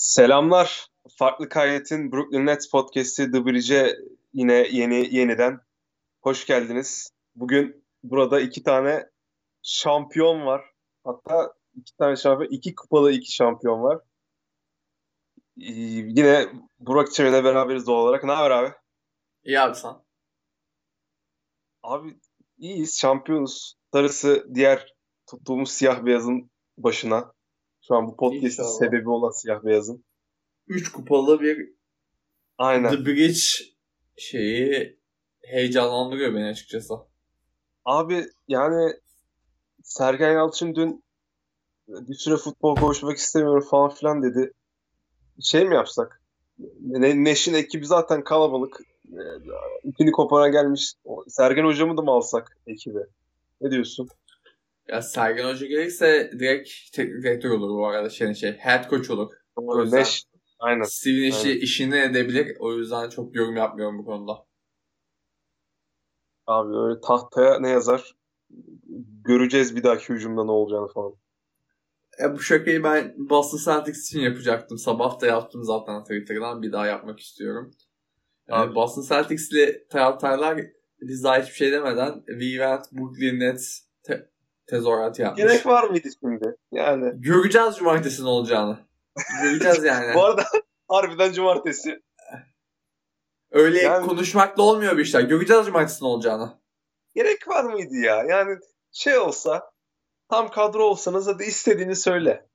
Selamlar. Farklı Kaynet'in Brooklyn Nets podcast'i The Bridge'e yine yeni yeniden hoş geldiniz. Bugün burada iki tane şampiyon var. Hatta iki tane şampiyon, iki kupalı iki şampiyon var. Ee, yine Burak Çemen'le beraberiz doğal olarak. Ne haber abi? İyi abi sen. Abi iyiyiz, şampiyonuz. Darısı diğer tuttuğumuz siyah beyazın başına. Şu an bu podcast'in sebebi olan siyah beyazın. Üç kupalı bir Aynen. The Bridge şeyi heyecanlandırıyor beni açıkçası. Abi yani Sergen Yalçın dün bir süre futbol konuşmak istemiyorum falan filan dedi. Şey mi yapsak? Ne, Neş'in ekibi zaten kalabalık. İpini kopara gelmiş. Sergen hocamı da mı alsak ekibe? Ne diyorsun? Ya Sergen Hoca gelirse direkt teknik direktör olur bu arada. Şey, şey head coach olur. O yüzden Neş, aynen. Steven işi, işini edebilir. O yüzden çok yorum yapmıyorum bu konuda. Abi öyle tahtaya ne yazar? Göreceğiz bir dahaki hücumda ne olacağını falan. E, bu şakayı ben Boston Celtics için yapacaktım. Sabah da yaptım zaten Twitter'dan. Bir daha yapmak istiyorum. Yani Boston Celtics'li taraftarlar biz daha hiçbir şey demeden We went Brooklyn Nets te- tezahüratı yapmış. Gerek var mıydı şimdi? Yani. Göreceğiz cumartesi ne olacağını. Göreceğiz yani. Bu arada harbiden cumartesi. Öyle yani, konuşmakla olmuyor bir işler. Göreceğiz cumartesi ne olacağını. Gerek var mıydı ya? Yani şey olsa tam kadro olsanız hadi istediğini söyle.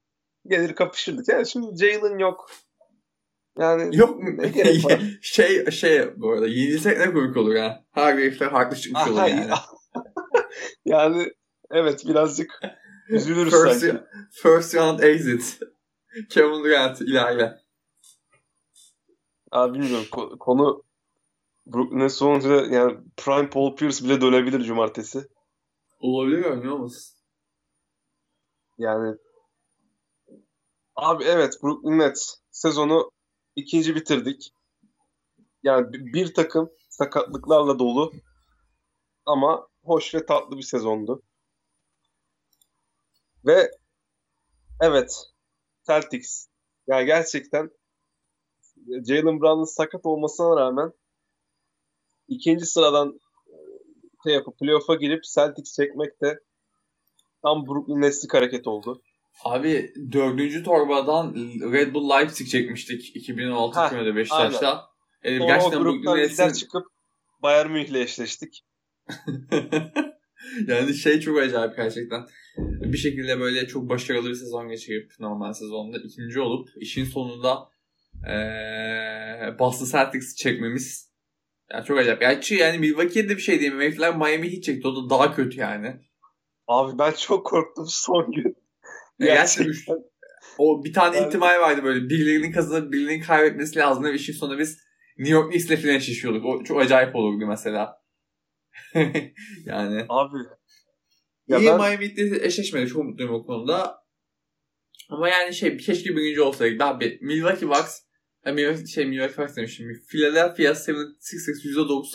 Gelir kapışırdık. Yani şimdi Jalen yok. Yani yok mu? şey şey bu arada yenilsek ne komik olur ya. Her herifler haklı çıkmış olur yani. yani evet birazcık üzülürüz first, sanki. First round exit. Kevin Durant ilerle. Abi bilmiyorum konu Brooklyn'e sonuçta yani Prime Paul Pierce bile dönebilir cumartesi. Olabilir oynuyor musun? Yani abi evet Brooklyn Nets sezonu ikinci bitirdik. Yani bir takım sakatlıklarla dolu ama hoş ve tatlı bir sezondu. Ve evet Celtics yani gerçekten Jalen Brown'ın sakat olmasına rağmen ikinci sıradan şey yapıp playoff'a girip Celtics çekmek de tam Brooklyn Nets'lik hareket oldu. Abi dördüncü torbadan Red Bull Leipzig çekmiştik 2016 2017 Beşiktaş'ta. Yani gerçekten o gruptan Nets'in... çıkıp Bayern Münih'le eşleştik. yani şey çok acayip gerçekten. Bir şekilde böyle çok başarılı bir sezon geçirip normal sezonda ikinci olup işin sonunda ee, Boston Celtics çekmemiz yani çok acayip. Gerçi yani Milwaukee'de bir şey değil mi? Mayfler Miami Heat çekti. O da daha kötü yani. Abi ben çok korktum son gün. Gerçekten. o bir tane yani... ihtimal vardı böyle. Birilerinin kazanıp birilerinin kaybetmesi lazım. Ve işin sonunda biz New York Knicks'le falan şişiyorduk. O çok acayip olurdu mesela. yani. Abi. Ya İyi ben... Miami Heat'le eşleşmedi. Çok mutluyum o konuda. Ama yani şey keşke birinci olsaydık. Abi Milwaukee Bucks yani şey Milwaukee Bucks demiştim. Philadelphia 76ers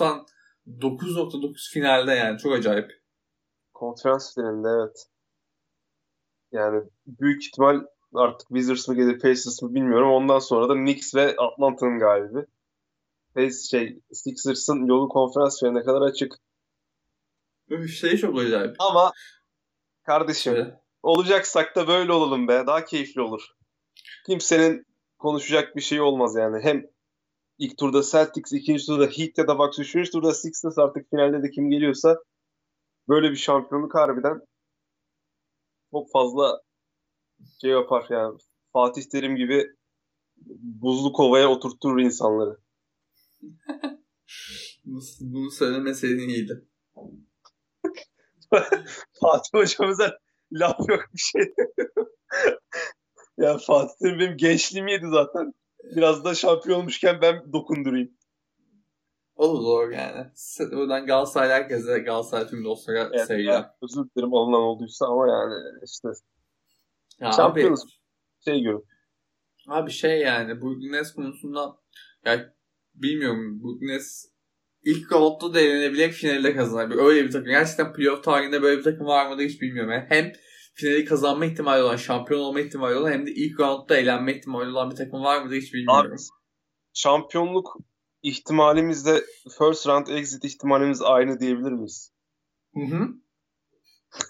%99.9 finalde yani. Çok acayip. Konferans finalinde evet. Yani büyük ihtimal artık Wizards mı gelir Pacers mı bilmiyorum. Ondan sonra da Knicks ve Atlanta'nın galibi. Pacers şey Sixers'ın yolu konferans finaline kadar açık. Şey çok acayip. Ama kardeşim evet. olacaksak da böyle olalım be. Daha keyifli olur. Kimsenin konuşacak bir şey olmaz yani. Hem ilk turda Celtics, ikinci turda Heat ya da Bucks, üçüncü turda Sixers artık finalde de kim geliyorsa böyle bir şampiyonluk harbiden çok fazla şey yapar yani. Fatih Terim gibi buzlu kovaya oturtturur insanları. Bunu söylemeseydin iyiydi. Fatih hocamıza laf yok bir şey. ya Fatih Terim benim gençliğimi yedi zaten. Biraz da şampiyon olmuşken ben dokundurayım. Olur olur yani. Buradan Galatasaray herkese Galatasaray tüm dostlara evet, sevgiler. Özür dilerim alınan olduysa ama yani işte ya şampiyonuz. Abi, şey görün. Abi şey yani bu Nets konusunda yani bilmiyorum bu Nets ilk roundda da elenebilecek finalde kazanabilir. Öyle bir takım. Gerçekten playoff tarihinde böyle bir takım var mıdır hiç bilmiyorum. Hem finali kazanma ihtimali olan, şampiyon olma ihtimali olan hem de ilk roundda elenme ihtimali olan bir takım var mıdır hiç bilmiyorum. Abi, şampiyonluk ihtimalimizle first round exit ihtimalimiz aynı diyebilir miyiz? Hı hı.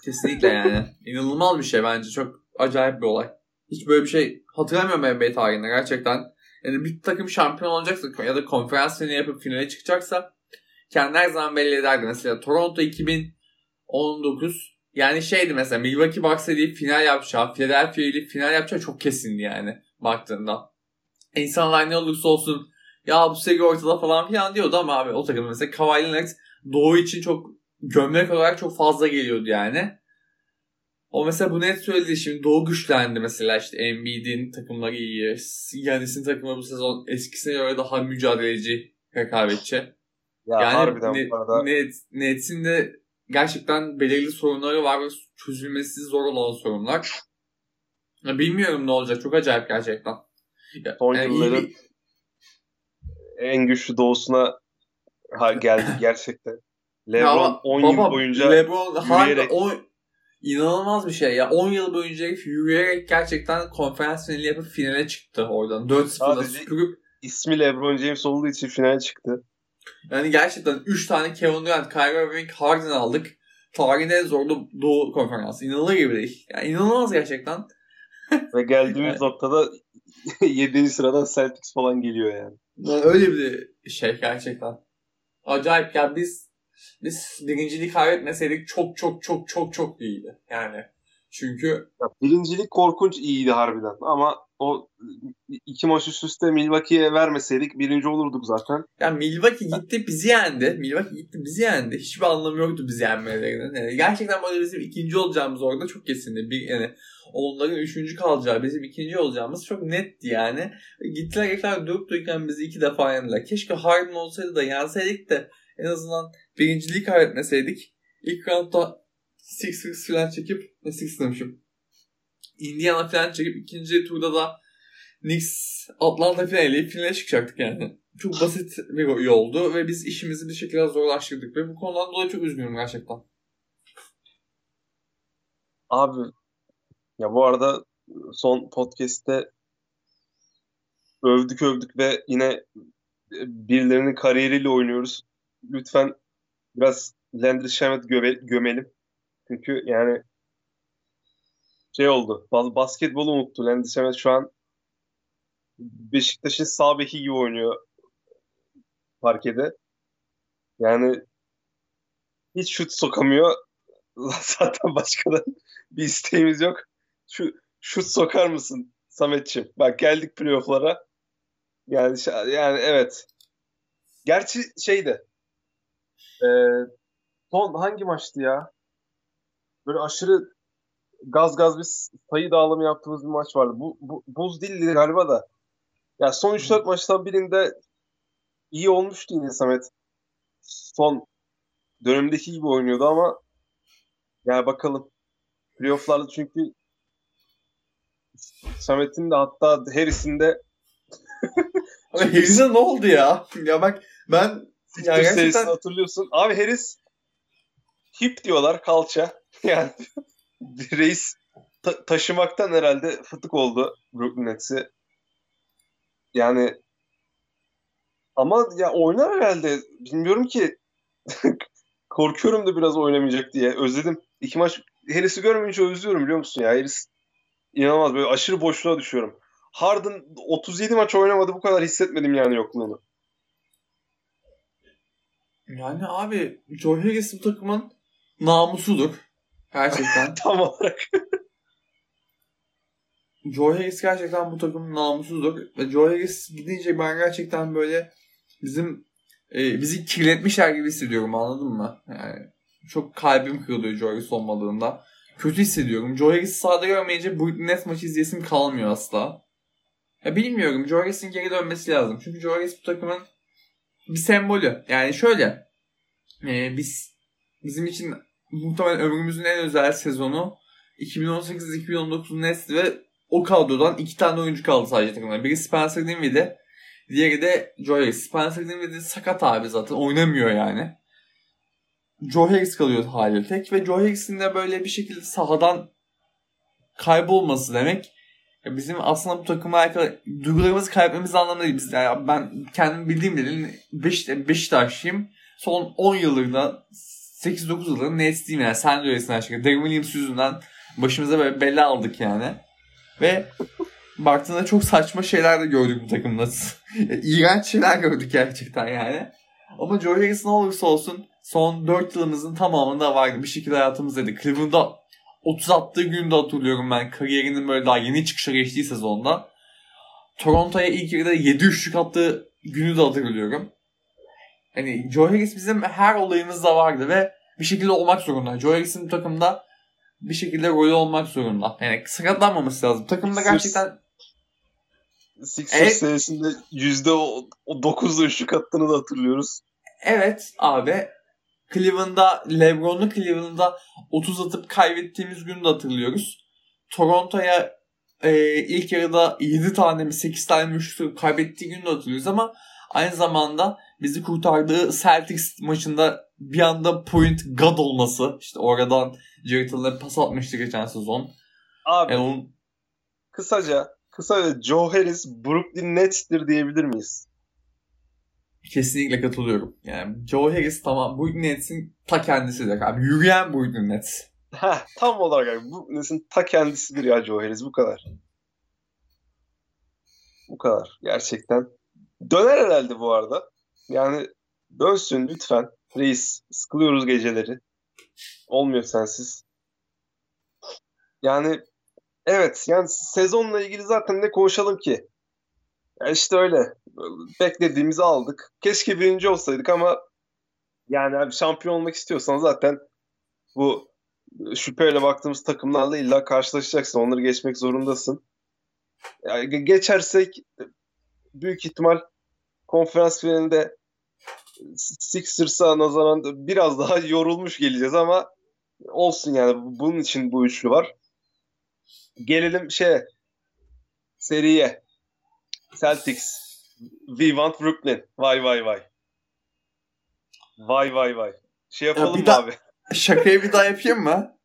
Kesinlikle yani. İnanılmaz bir şey bence. Çok acayip bir olay. Hiç böyle bir şey hatırlamıyorum NBA tarihinde gerçekten. Yani bir takım şampiyon olacaksa ya da konferans finali yapıp finale çıkacaksa kendi her zaman belli ederdi. Mesela Toronto 2019 yani şeydi mesela Milwaukee Bucks'a değil final yapacağı, Philadelphia ile final yapacağı çok kesindi yani baktığında. İnsanlar ne olursa olsun ya bu seri ortada falan filan diyordu ama abi o takım mesela Kawhi Leonard Doğu için çok gömlek olarak çok fazla geliyordu yani. O mesela bu net söyledi şimdi Doğu güçlendi mesela işte Embiid'in takımları iyi. Yanis'in takımı bu sezon eskisine göre daha mücadeleci rekabetçi. Ya yani harbiden net, arada... net, Nets'in de gerçekten belirli sorunları var ve çözülmesi zor olan sorunlar. Ya bilmiyorum ne olacak. Çok acayip gerçekten. Son yani yılların bir... en güçlü doğusuna ha, geldi gerçekten. LeBron 10 yıl boyunca LeBron yürüyerek... on, inanılmaz bir şey ya. 10 yıl boyunca yürüyerek gerçekten konferans finali yapıp finale çıktı oradan. 4-0'da süpürüp ismi LeBron James olduğu için finale çıktı. Yani gerçekten 3 tane Kevin Durant, Kyrie Irving, Harden aldık. Tarihin en zorlu Doğu konferansı. İnanılır gibi değil. Yani inanılmaz gerçekten. Ve geldiğimiz yani. noktada 7. sıradan Celtics falan geliyor yani. yani. Öyle bir şey gerçekten. Acayip. Yani biz biz birinciliği kaybetmeseydik çok çok çok çok çok iyiydi. Yani çünkü ya birincilik korkunç iyiydi harbiden ama o iki maç üst üste Milwaukee'ye vermeseydik birinci olurduk zaten. Ya Milwaukee gitti bizi yendi. Milwaukee gitti bizi yendi. Hiçbir anlamı yoktu bizi yenmelerinin. Yani gerçekten böyle bizim ikinci olacağımız orada çok kesindi. Bir, yani onların üçüncü kalacağı bizim ikinci olacağımız çok netti yani. Gittiler gittiler durup dururken bizi iki defa yendiler. Keşke Harden olsaydı da yenseydik de en azından birinciliği kaybetmeseydik. İlk roundda Sixers falan çekip ne Sixers demişim. Indiana falan çekip ikinci turda da Knicks Atlanta finaliyle finale çıkacaktık yani. Çok basit bir yoldu ve biz işimizi bir şekilde zorlaştırdık ve bu konudan dolayı çok üzgünüm gerçekten. Abi ya bu arada son podcast'te övdük övdük ve yine birilerinin kariyeriyle oynuyoruz. Lütfen biraz Landry Shamet göme, gömelim. Çünkü yani şey oldu. Basketbolu unuttu. Landry Shamet şu an Beşiktaş'ın sağ beki gibi oynuyor parkede. Yani hiç şut sokamıyor. Zaten başka da bir isteğimiz yok. Şu şut sokar mısın Sametçim? Bak geldik playoff'lara. Yani yani evet. Gerçi şeydi. E, son hangi maçtı ya? Böyle aşırı gaz gaz bir sayı dağılımı yaptığımız bir maç vardı. Bu, bu buz değildi galiba da. Ya son 3-4 maçtan birinde iyi olmuştu yine Samet. Son dönemdeki gibi oynuyordu ama yani bakalım. Playoff'larda çünkü Samet'in de hatta Harris'in de Harris'e ne oldu ya? Ya bak ben ya gerçekten... hatırlıyorsun. Abi Harris hip diyorlar kalça. Yani reis ta- taşımaktan herhalde fıtık oldu Brooklyn Nets'i. Yani ama ya oynar herhalde. Bilmiyorum ki. Korkuyorum da biraz oynamayacak diye. Özledim. İki maç Harris'i görmeyince özlüyorum biliyor musun ya. Harris inanılmaz böyle aşırı boşluğa düşüyorum. Harden 37 maç oynamadı bu kadar hissetmedim yani yokluğunu. Yani abi Joe Harris bu takımın namusudur. Gerçekten. Tam olarak. Joe Harris gerçekten bu takımın namusudur. Ve Joe Harris gidince ben gerçekten böyle bizim e, bizi kirletmişler gibi hissediyorum anladın mı? Yani çok kalbim kırılıyor Joe Harris olmadığında. Kötü hissediyorum. Joe Harris'i sahada görmeyince bu net maçı izleyesim kalmıyor asla. Ya bilmiyorum. Joe Harris'in geri dönmesi lazım. Çünkü Joe Harris bu takımın bir sembolü. Yani şöyle. E, biz bizim için muhtemelen ömrümüzün en özel sezonu 2018-2019 Nets ve o kadrodan iki tane oyuncu kaldı sadece takımda. Biri Spencer Dinwiddie. Diğeri de Joe Harris. Spencer Dinwiddie sakat abi zaten. Oynamıyor yani. Joe Harris kalıyor hali tek ve Joe Harris'in de böyle bir şekilde sahadan kaybolması demek bizim aslında bu takıma alakalı duygularımızı kaybetmemiz anlamında değil. Biz, yani ben kendim bildiğim bilin Beş, Beşiktaşlıyım. Son 10 yılında 8-9 yıldır Nets'liyim yani. Sen de öylesin şekilde. Derek Williams yüzünden başımıza böyle bela aldık yani. Ve baktığında çok saçma şeyler de gördük bu takımda. İğrenç şeyler gördük gerçekten yani. Ama Joe Harris ne olursa olsun son 4 yılımızın tamamında vardı. Bir şekilde hayatımızdaydı. Cleveland'da 30 attığı günü de hatırlıyorum ben. Kariyerinin böyle daha yeni çıkışa geçtiği sezonda. Toronto'ya ilk yarıda 7 üçlük attığı günü de hatırlıyorum. Hani Joe Harris bizim her olayımızda vardı ve bir şekilde olmak zorunda. Joe Harris'in takımda bir şekilde rolü olmak zorunda. Yani sakatlanmaması lazım. Takımda gerçekten Sixers evet. serisinde %9'da üçlük attığını da hatırlıyoruz. Evet abi. Cleveland'da LeBron'lu Cleveland'da 30 atıp kaybettiğimiz günü de hatırlıyoruz. Toronto'ya e, ilk yarıda 7 tane mi 8 tane mi üçlük kaybettiği günü de hatırlıyoruz ama aynı zamanda bizi kurtardığı Celtics maçında bir anda point god olması. işte oradan Jared Allen'e pas atmıştı geçen sezon. Abi yani onun... kısaca kısaca Joe Harris Brooklyn Nets'tir diyebilir miyiz? Kesinlikle katılıyorum. Yani Joe Harris tamam Brooklyn Nets'in ta kendisidir abi. Yürüyen Brooklyn Nets. Heh, tam olarak abi. Bu Nets'in ta kendisidir ya Joe Harris. Bu kadar. Bu kadar. Gerçekten. Döner herhalde bu arada. Yani dönsün lütfen. Reis. Sıkılıyoruz geceleri. Olmuyor sensiz. Yani evet yani sezonla ilgili zaten ne konuşalım ki? Ya işte öyle. Beklediğimizi aldık. Keşke birinci olsaydık ama yani abi şampiyon olmak istiyorsan zaten bu şüpheyle baktığımız takımlarla illa karşılaşacaksın. Onları geçmek zorundasın. Yani geçersek büyük ihtimal konferans finalinde Sixers'a nazaran biraz daha yorulmuş geleceğiz ama olsun yani bunun için bu üçlü var. Gelelim şey seriye. Celtics. We want Brooklyn. Vay vay vay. Vay vay vay. Şey yapalım ya mı abi? Şakayı bir daha yapayım mı?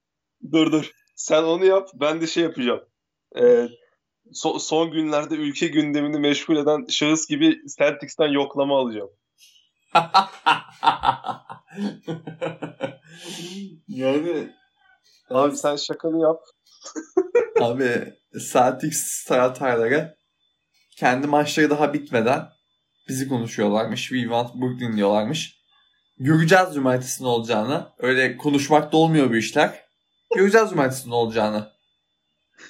dur dur. Sen onu yap. Ben de şey yapacağım. Ee, so- son günlerde ülke gündemini meşgul eden şahıs gibi Celtics'ten yoklama alacağım. yani abi sen şakanı yap. abi Celtics taraftarları kendi maçları daha bitmeden bizi konuşuyorlarmış. We want Brooklyn diyorlarmış. Göreceğiz cumartesi ne olacağını. Öyle konuşmak da olmuyor bu işler. Göreceğiz cumartesi ne olacağını.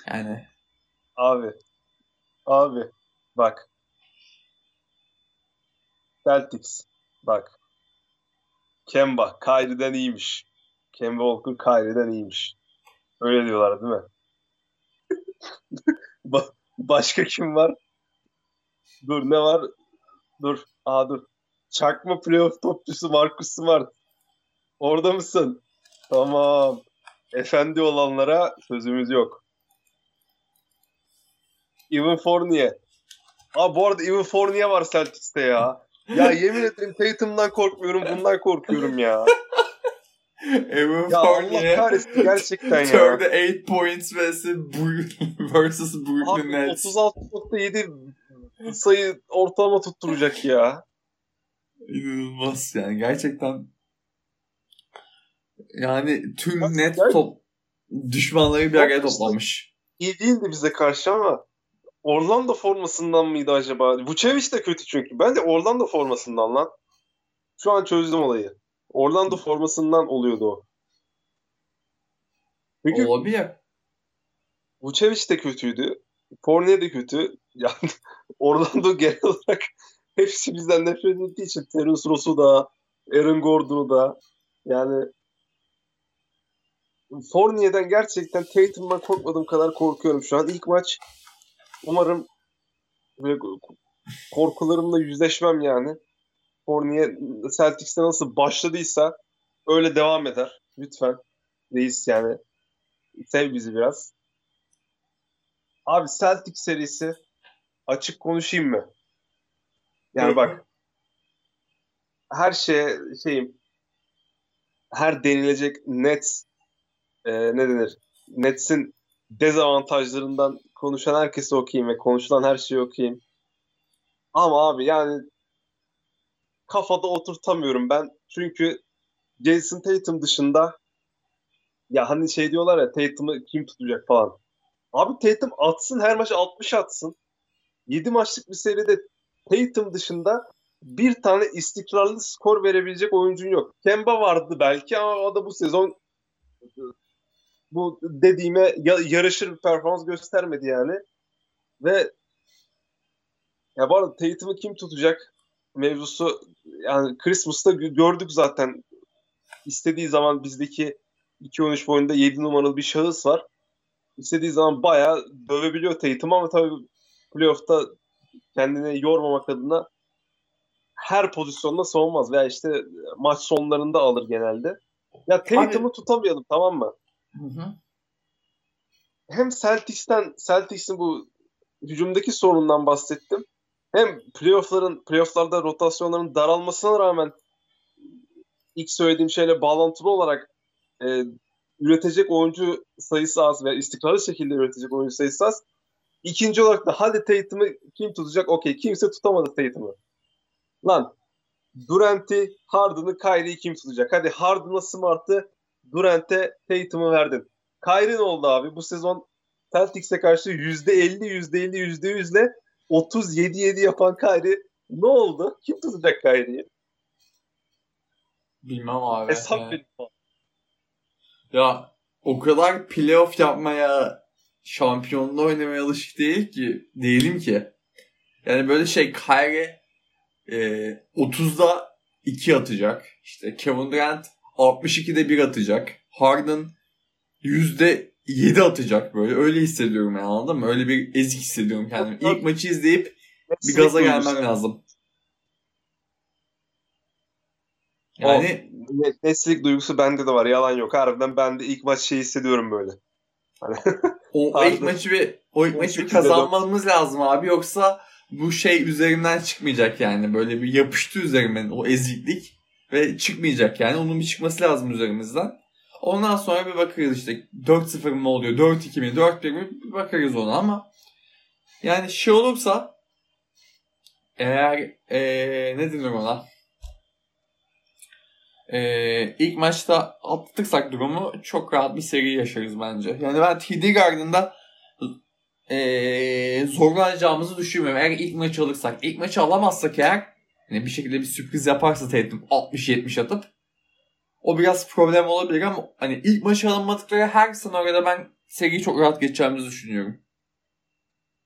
Yani. Abi. Abi. Bak. Celtics. Bak. Kemba. Kyrie'den iyiymiş. Kemba Walker Kyrie'den iyiymiş. Öyle diyorlar değil mi? ba- başka kim var? Dur ne var? Dur. Aa dur. Çakma playoff topçusu Marcus Smart. Orada mısın? Tamam. Efendi olanlara sözümüz yok. Evan Fournier. Aa bu arada Evan Fournier var Celtics'te ya. Ya yemin ederim Tatum'dan korkmuyorum, bundan korkuyorum ya. Evan ya Fournier. Allah kahretsin gerçekten ya. 38 points vs. versus Brooklyn Nets. 36.7 sayı ortalama tutturacak ya. İnanılmaz yani gerçekten yani tüm net top düşmanları bir araya toplamış. İyi değildi bize karşı ama Orlando formasından mıydı acaba? Vucevic de kötü çünkü. Ben de Orlando formasından lan. Şu an çözdüm olayı. Orlando formasından oluyordu o. Çünkü Olabilir. Vucevic de kötüydü. Fournier de kötü. Yani Orlando genel olarak hepsi bizden nefret ettiği için Terence Ross'u da Aaron Gordon'u da yani Fournier'den gerçekten Tatum'dan korkmadığım kadar korkuyorum şu an. İlk maç umarım korkularımla yüzleşmem yani. Fournier Celtics'te nasıl başladıysa öyle devam eder. Lütfen. Reis yani. Sev bizi biraz. Abi Celtic serisi açık konuşayım mı? Yani bak her şey şeyim her denilecek net e, ne denir? Nets'in dezavantajlarından konuşan herkese okuyayım ve konuşulan her şeyi okuyayım. Ama abi yani kafada oturtamıyorum ben. Çünkü Jason Tatum dışında ya hani şey diyorlar ya Tatum'u kim tutacak falan. Abi Tatum atsın her maç 60 atsın. 7 maçlık bir seride Tatum dışında bir tane istikrarlı skor verebilecek oyuncun yok. Kemba vardı belki ama o da bu sezon bu dediğime yarışır bir performans göstermedi yani. Ve ya bu arada Tatum'u kim tutacak mevzusu yani Christmas'ta gördük zaten istediği zaman bizdeki 2-13 boyunda 7 numaralı bir şahıs var. İstediği zaman bayağı dövebiliyor Tatum ama tabii playoff'ta kendini yormamak adına her pozisyonda savunmaz veya işte maç sonlarında alır genelde. Ya Tatum'u tutamayalım tamam mı? Hı hı. Hem Celtics'ten Celtics'in bu hücumdaki sorundan bahsettim. Hem playoff'ların playoff'larda rotasyonların daralmasına rağmen ilk söylediğim şeyle bağlantılı olarak e, üretecek oyuncu sayısı az veya istikrarlı şekilde üretecek oyuncu sayısı az. İkinci olarak da hadi Tatum'u kim tutacak? Okey. Kimse tutamadı Tatum'u. Lan Durant'i, Harden'ı, Kyrie'yi kim tutacak? Hadi Harden'a Smart'ı, Durant'e Tatum'u verdin. Kyrie ne oldu abi? Bu sezon Celtics'e karşı %50, %50, %100'le 37-7 yapan Kyrie ne oldu? Kim tutacak Kyrie'yi? Bilmem abi. Hesap ya. ya o kadar playoff yapmaya şampiyonluğu oynamaya alışık değil ki değilim ki. Yani böyle şey Kyrie e, 30'da 2 atacak. İşte Kevin Durant 62'de 1 atacak. Harden %7 atacak böyle. Öyle hissediyorum yani anladın mı? Öyle bir ezik hissediyorum kendimi. İlk maçı izleyip bir gaza gelmem lazım. Yani neslik duygusu bende de var. Yalan yok. Harbiden ben de ilk maç şey hissediyorum böyle. Hani o ilk maçı bir o ilk maçı bir kazanmamız lazım abi yoksa bu şey üzerinden çıkmayacak yani. Böyle bir yapıştı üzerinden o eziklik ve çıkmayacak yani. Onun bir çıkması lazım üzerimizden. Ondan sonra bir bakarız işte 4-0 mı oluyor, 4-2 mi, 4-1 mi bir bakarız ona ama yani şey olursa eğer ee, ne denir ona ee, ilk maçta atlatırsak durumu çok rahat bir seri yaşarız bence. Yani ben TD Garden'da ee, zorlanacağımızı düşünmüyorum. Eğer ilk maçı alırsak. ilk maçı alamazsak eğer yani bir şekilde bir sürpriz yaparsa Tatum 60-70 atıp o biraz problem olabilir ama hani ilk maçı alınmadıkları her senaryoda ben seriyi çok rahat geçeceğimizi düşünüyorum.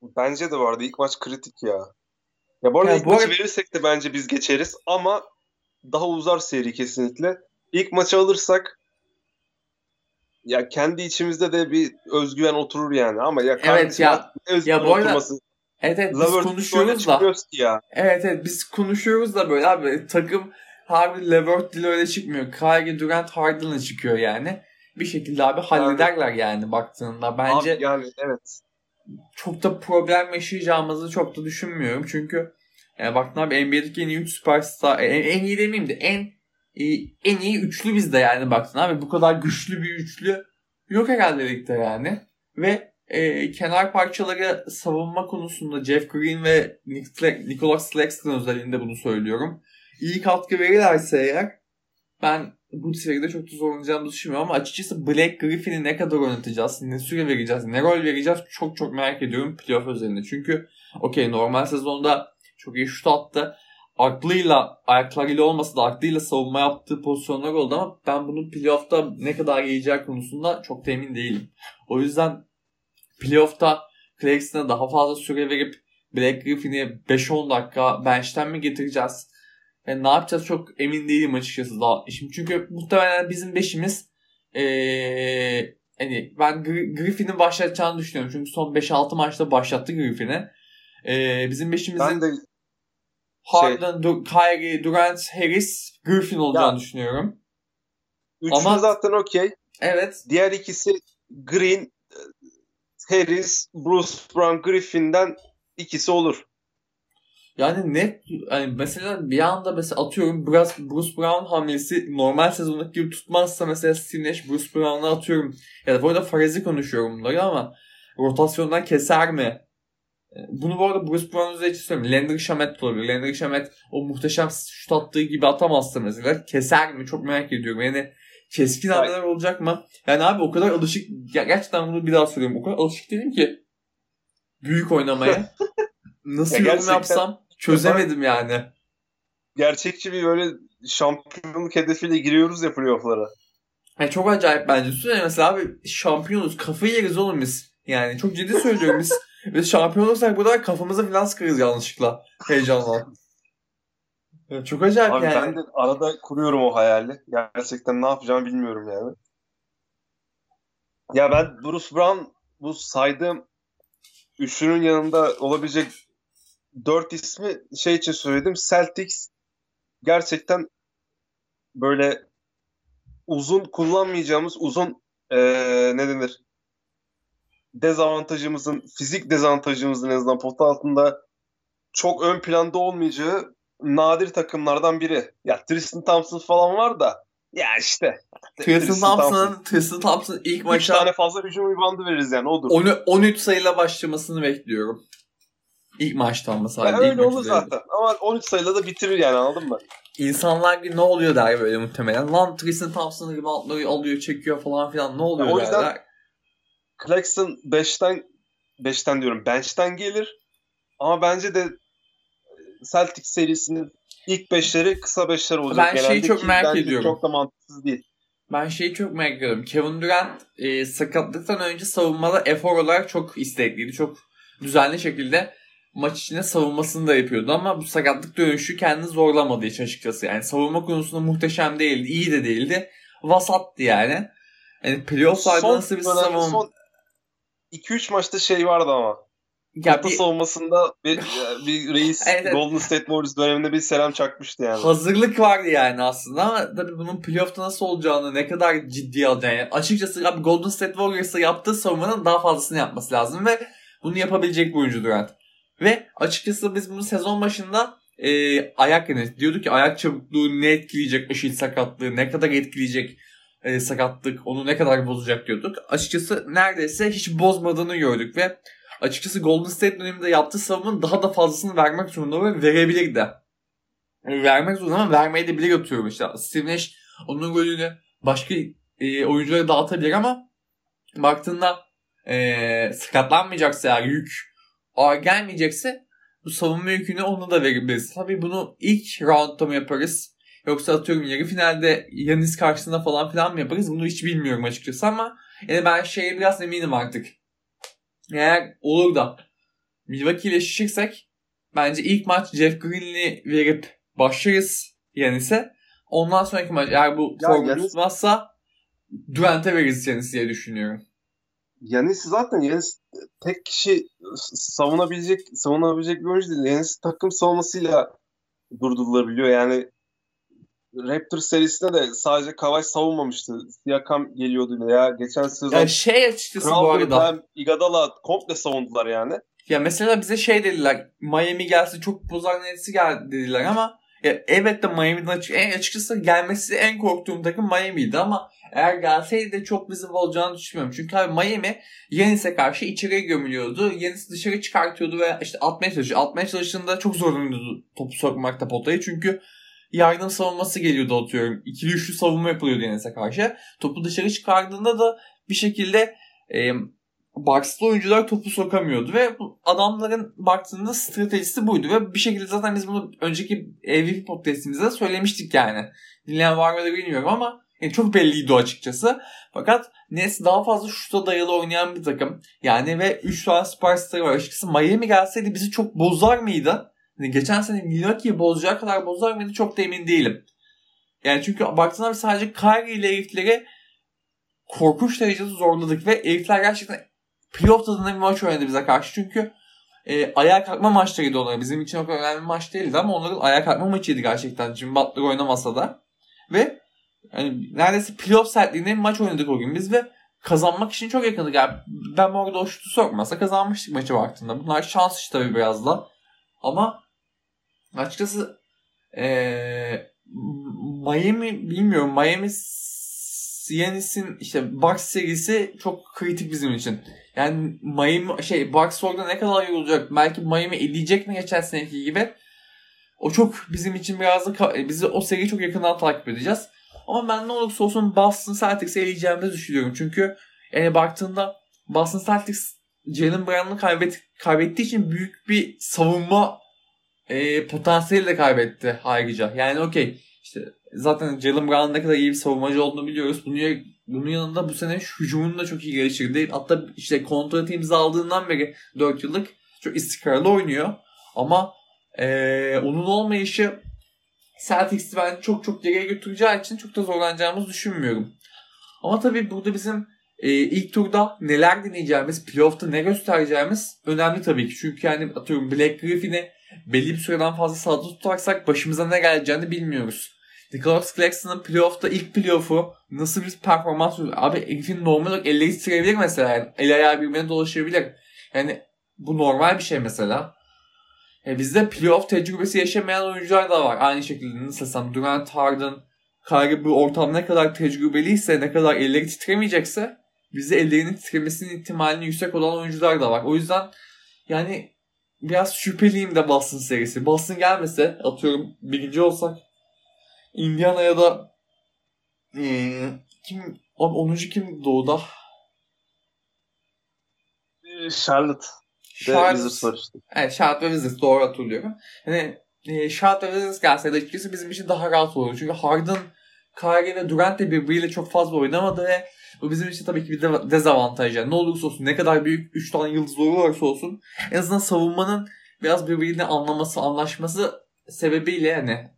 Bence de vardı. ilk maç kritik ya. Ya bu arada yani ilk bu maçı arada... verirsek de bence biz geçeriz ama daha uzar seri kesinlikle. İlk maçı alırsak ya kendi içimizde de bir özgüven oturur yani ama ya evet ya ya bu arada oturması. Evet evet biz konuşuyoruz da. Ya. Evet evet biz konuşuyoruz da böyle abi takım harbi Levert dili öyle çıkmıyor. Kyrie Durant Harden'la çıkıyor yani. Bir şekilde abi hallederler yani, yani baktığında. Bence abi yani evet. Çok da problem yaşayacağımızı çok da düşünmüyorum. Çünkü yani baktığında abi NBA'deki en iyi 3 süperstar en, en iyi demeyeyim de en iyi, en iyi üçlü bizde yani baktığında abi bu kadar güçlü bir üçlü yok herhalde ligde yani. Ve e, kenar parçaları savunma konusunda Jeff Green ve Nicholas Claxton özelliğinde bunu söylüyorum. İyi katkı verirlerse eğer ben bu seride çok da zorlanacağımızı düşünmüyorum ama açıkçası Black Griffin'i ne kadar oynatacağız, ne süre vereceğiz, ne rol vereceğiz çok çok merak ediyorum playoff özelinde. Çünkü okey normal sezonda çok iyi şut attı. Aklıyla, ayaklarıyla olmasa da aklıyla savunma yaptığı pozisyonlar oldu ama ben bunun playoff'ta ne kadar yiyeceği konusunda çok da emin değilim. O yüzden playoff'ta Claxton'a daha fazla süre verip Black Griffin'i 5-10 dakika bench'ten mi getireceğiz? Yani ne yapacağız çok emin değilim açıkçası. Daha. Şimdi çünkü muhtemelen bizim beşimiz ee, hani ben Griffin'in başlatacağını düşünüyorum. Çünkü son 5-6 maçta başlattı Griffin'i. Ee, bizim beşimizin ben de Harden, şey... Kyrie, Durant, Harris, Griffin olacağını ya, düşünüyorum. Üçlü Ama, zaten okey. Evet. Diğer ikisi Green, Harris, Bruce Brown, Griffin'den ikisi olur. Yani ne hani mesela bir anda mesela atıyorum Bruce, Bruce Brown hamlesi normal sezondaki gibi tutmazsa mesela Steve Bruce Brown'a atıyorum. Ya da bu arada farazi konuşuyorum bunları ama rotasyondan keser mi? Bunu bu arada Bruce Brown üzerine söylüyorum. Landry Shamet olabilir. Landry Shamet o muhteşem şut attığı gibi atamazsa mesela keser mi? Çok merak ediyorum. Yani keskin hamleler olacak mı? Yani abi o kadar alışık gerçekten bunu bir daha söylüyorum. O kadar alışık değilim ki büyük oynamaya. Nasıl ya yorum yapsam çözemedim yani. Gerçekçi bir böyle şampiyonluk hedefiyle giriyoruz ya playoff'lara. Yani çok acayip bence. Düşünsene mesela abi şampiyonuz. Kafayı yeriz oğlum biz. Yani çok ciddi söylüyorum biz. biz şampiyon olursak burada kafamıza falan sıkarız yanlışlıkla. Heyecanla. Yani çok acayip abi yani. Ben de arada kuruyorum o hayali. Gerçekten ne yapacağımı bilmiyorum yani. Ya ben Bruce Brown bu saydığım üçünün yanında olabilecek dört ismi şey için söyledim. Celtics gerçekten böyle uzun kullanmayacağımız uzun ee, ne denir dezavantajımızın fizik dezavantajımızın en azından pota altında çok ön planda olmayacağı nadir takımlardan biri. Ya Tristan Thompson falan var da ya işte. Tristan Thompson, Tristan Thompson ilk maça... 3 tane fazla hücum ribandı veririz yani odur. 13 sayıyla başlamasını bekliyorum. İlk maçtan mesela. Yani öyle olur zaten. Ama 13 sayıyla da bitirir yani anladın mı? İnsanlar bir ne oluyor der böyle muhtemelen. Lan Tristan Thompson reboundları alıyor çekiyor falan filan ne oluyor yani o yüzden derler. Clarkson 5'ten 5'ten diyorum bench'ten gelir. Ama bence de Celtic serisinin ilk beşleri kısa beşler olacak ben şeyi çok merak ediyorum. Çok da mantıksız değil. Ben şeyi çok merak ediyorum. Kevin Durant e, sakatlıktan önce savunmada efor olarak çok istekliydi. Çok düzenli şekilde maç içinde savunmasını da yapıyordu ama bu sakatlık dönüşü kendini zorlamadı hiç açıkçası. Yani savunma konusunda muhteşem değildi, iyi de değildi. Vasattı yani. Yani playoff'larda nasıl bir savunma... Son 2-3 maçta şey vardı ama. Ya bir, savunmasında bir, bir reis evet, Golden State Warriors döneminde bir selam çakmıştı yani. Hazırlık vardı yani aslında ama tabii bunun playoff'ta nasıl olacağını ne kadar ciddi alacağını. Yani açıkçası abi Golden State Warriors'a yaptığı savunmanın daha fazlasını yapması lazım ve bunu yapabilecek bir oyuncu Durant. Ve açıkçası biz bunu sezon başında e, ayak yani diyorduk ki ayak çabukluğu ne etkileyecek eşit sakatlığı ne kadar etkileyecek e, sakatlık onu ne kadar bozacak diyorduk. Açıkçası neredeyse hiç bozmadığını gördük ve açıkçası Golden State döneminde yaptığı savunmanın daha da fazlasını vermek zorunda ve verebilir de. Yani vermek zorunda ama vermeyi de bile götürüyor işte. Steve Nash onun golünü başka e, oyunculara dağıtabilir ama baktığında e, sakatlanmayacaksa eğer yük ağır gelmeyecekse bu savunma yükünü onu da verebiliriz. Tabii bunu ilk roundda mı yaparız? Yoksa atıyorum yarı finalde Yanis karşısında falan filan mı yaparız? Bunu hiç bilmiyorum açıkçası ama yani ben şeye biraz eminim artık. Eğer olur da Milwaukee ile eşleşirsek bence ilk maç Jeff Green'i verip başlarız Yanis'e. Ondan sonraki maç eğer bu ya formu Yanis... tutmazsa Durant'e veririz Yanis'i diye düşünüyorum. Yanis zaten Yanis tek kişi savunabilecek savunabilecek bir oyuncu değil. Yanis takım savunmasıyla durdurulabiliyor. Yani Raptors serisinde de sadece Kawhi savunmamıştı. Siakam geliyordu ya. Geçen sezon yani şey açıkçası bu arada. Igadala komple savundular yani. Ya mesela bize şey dediler. Miami gelse çok bozar netsi gel dediler ama ya evet de Miami'den açık, en açıkçası gelmesi en korktuğum takım Miami'ydi ama eğer gelseydi de çok bizim olacağını düşünmüyorum. Çünkü abi Miami Yanis'e karşı içeriye gömülüyordu. Yanis dışarı çıkartıyordu ve işte atmaya çalışıyor. Atmaya çalıştığında çok zorlanıyordu topu sokmakta potayı. Çünkü yardım savunması geliyordu atıyorum. İkili üçlü savunma yapılıyordu Enes'e karşı. Topu dışarı çıkardığında da bir şekilde e, Bucks'lı oyuncular topu sokamıyordu ve adamların baktığında stratejisi buydu ve bir şekilde zaten biz bunu önceki MVP podcastimizde de söylemiştik yani. Dinleyen var mı da bilmiyorum ama yani çok belliydi o açıkçası. Fakat Nets daha fazla şuta dayalı oynayan bir takım. Yani ve 3 tane süperstarı var. Açıkçası Miami gelseydi bizi çok bozar mıydı? Yani geçen sene Milwaukee'yi bozacağı kadar bozar mıydı çok da emin değilim. Yani çünkü baktığında sadece Kyrie ile herifleri korkunç derecede zorladık ve herifler gerçekten playoff tadında bir maç oynadı bize karşı. Çünkü e, ayağa kalkma maçlarıydı onlar. Bizim için kadar önemli bir maç değildi ama onların ayağa kalkma maçıydı gerçekten. Jimmy Butler oynamasa da. Ve yani neredeyse playoff sertliğinde bir maç oynadık o gün biz ve kazanmak için çok yakındık. Yani ben orada o şutu sokmasa kazanmıştık maçı baktığında. Bunlar şans işte tabii biraz da. Ama açıkçası ee, Miami bilmiyorum. Miami Giannis'in işte Bucks serisi çok kritik bizim için. Yani Miami şey Bucks orada ne kadar iyi olacak? Belki Miami eleyecek mi geçen seneki gibi? O çok bizim için biraz da bizi o seriyi çok yakından takip edeceğiz. Ama ben ne olursa olsun Boston Celtics'i eleyeceğimizi düşünüyorum. Çünkü yani baktığında Boston Celtics Jalen Brown'u kaybet, kaybettiği için büyük bir savunma e, potansiyeli de kaybetti ayrıca. Yani okey işte zaten Jalen Brown ne kadar iyi bir savunmacı olduğunu biliyoruz. Bunun, bunun yanında bu sene hücumunu da çok iyi geliştirdi. Hatta işte kontrat imzaladığından beri 4 yıllık çok istikrarlı oynuyor. Ama ee, onun olmayışı Celtics'i ben çok çok geriye götüreceği için çok da zorlanacağımızı düşünmüyorum. Ama tabii burada bizim e, ilk turda neler deneyeceğimiz, playoff'ta ne göstereceğimiz önemli tabii ki. Çünkü yani atıyorum Black Griffin'i belli bir süreden fazla sahada tutarsak başımıza ne geleceğini bilmiyoruz. Nicholas Claxton'ın playoff'ta ilk playoff'u nasıl bir performans Abi Griffin normal olarak elleri titreyebilir mesela. Yani el ayağı birbirine dolaşabilir. Yani bu normal bir şey mesela. E bizde playoff tecrübesi yaşamayan oyuncular da var. Aynı şekilde nasıl desem Durant, Harden, Kyrie bu ortam ne kadar tecrübeliyse, ne kadar elleri titremeyecekse bizde ellerinin titremesinin ihtimalini yüksek olan oyuncular da var. O yüzden yani biraz şüpheliyim de Boston serisi. Boston gelmese atıyorum birinci olsak Indiana ya da ee, kim 10. kim doğuda? Charlotte. Charlotte, var işte. Evet Charlotte ve Wizards doğru hatırlıyorum. Hani e, Charlotte ve Wizards gelseydi açıkçası bizim için daha rahat olur. Çünkü Harden, Kyrie ve Durant de birbiriyle çok fazla oynamadı ve bu bizim için tabii ki bir de dezavantaj. Yani ne olursa olsun ne kadar büyük 3 tane yıldız olursa olsun en azından savunmanın biraz birbiriyle anlaması, anlaşması sebebiyle yani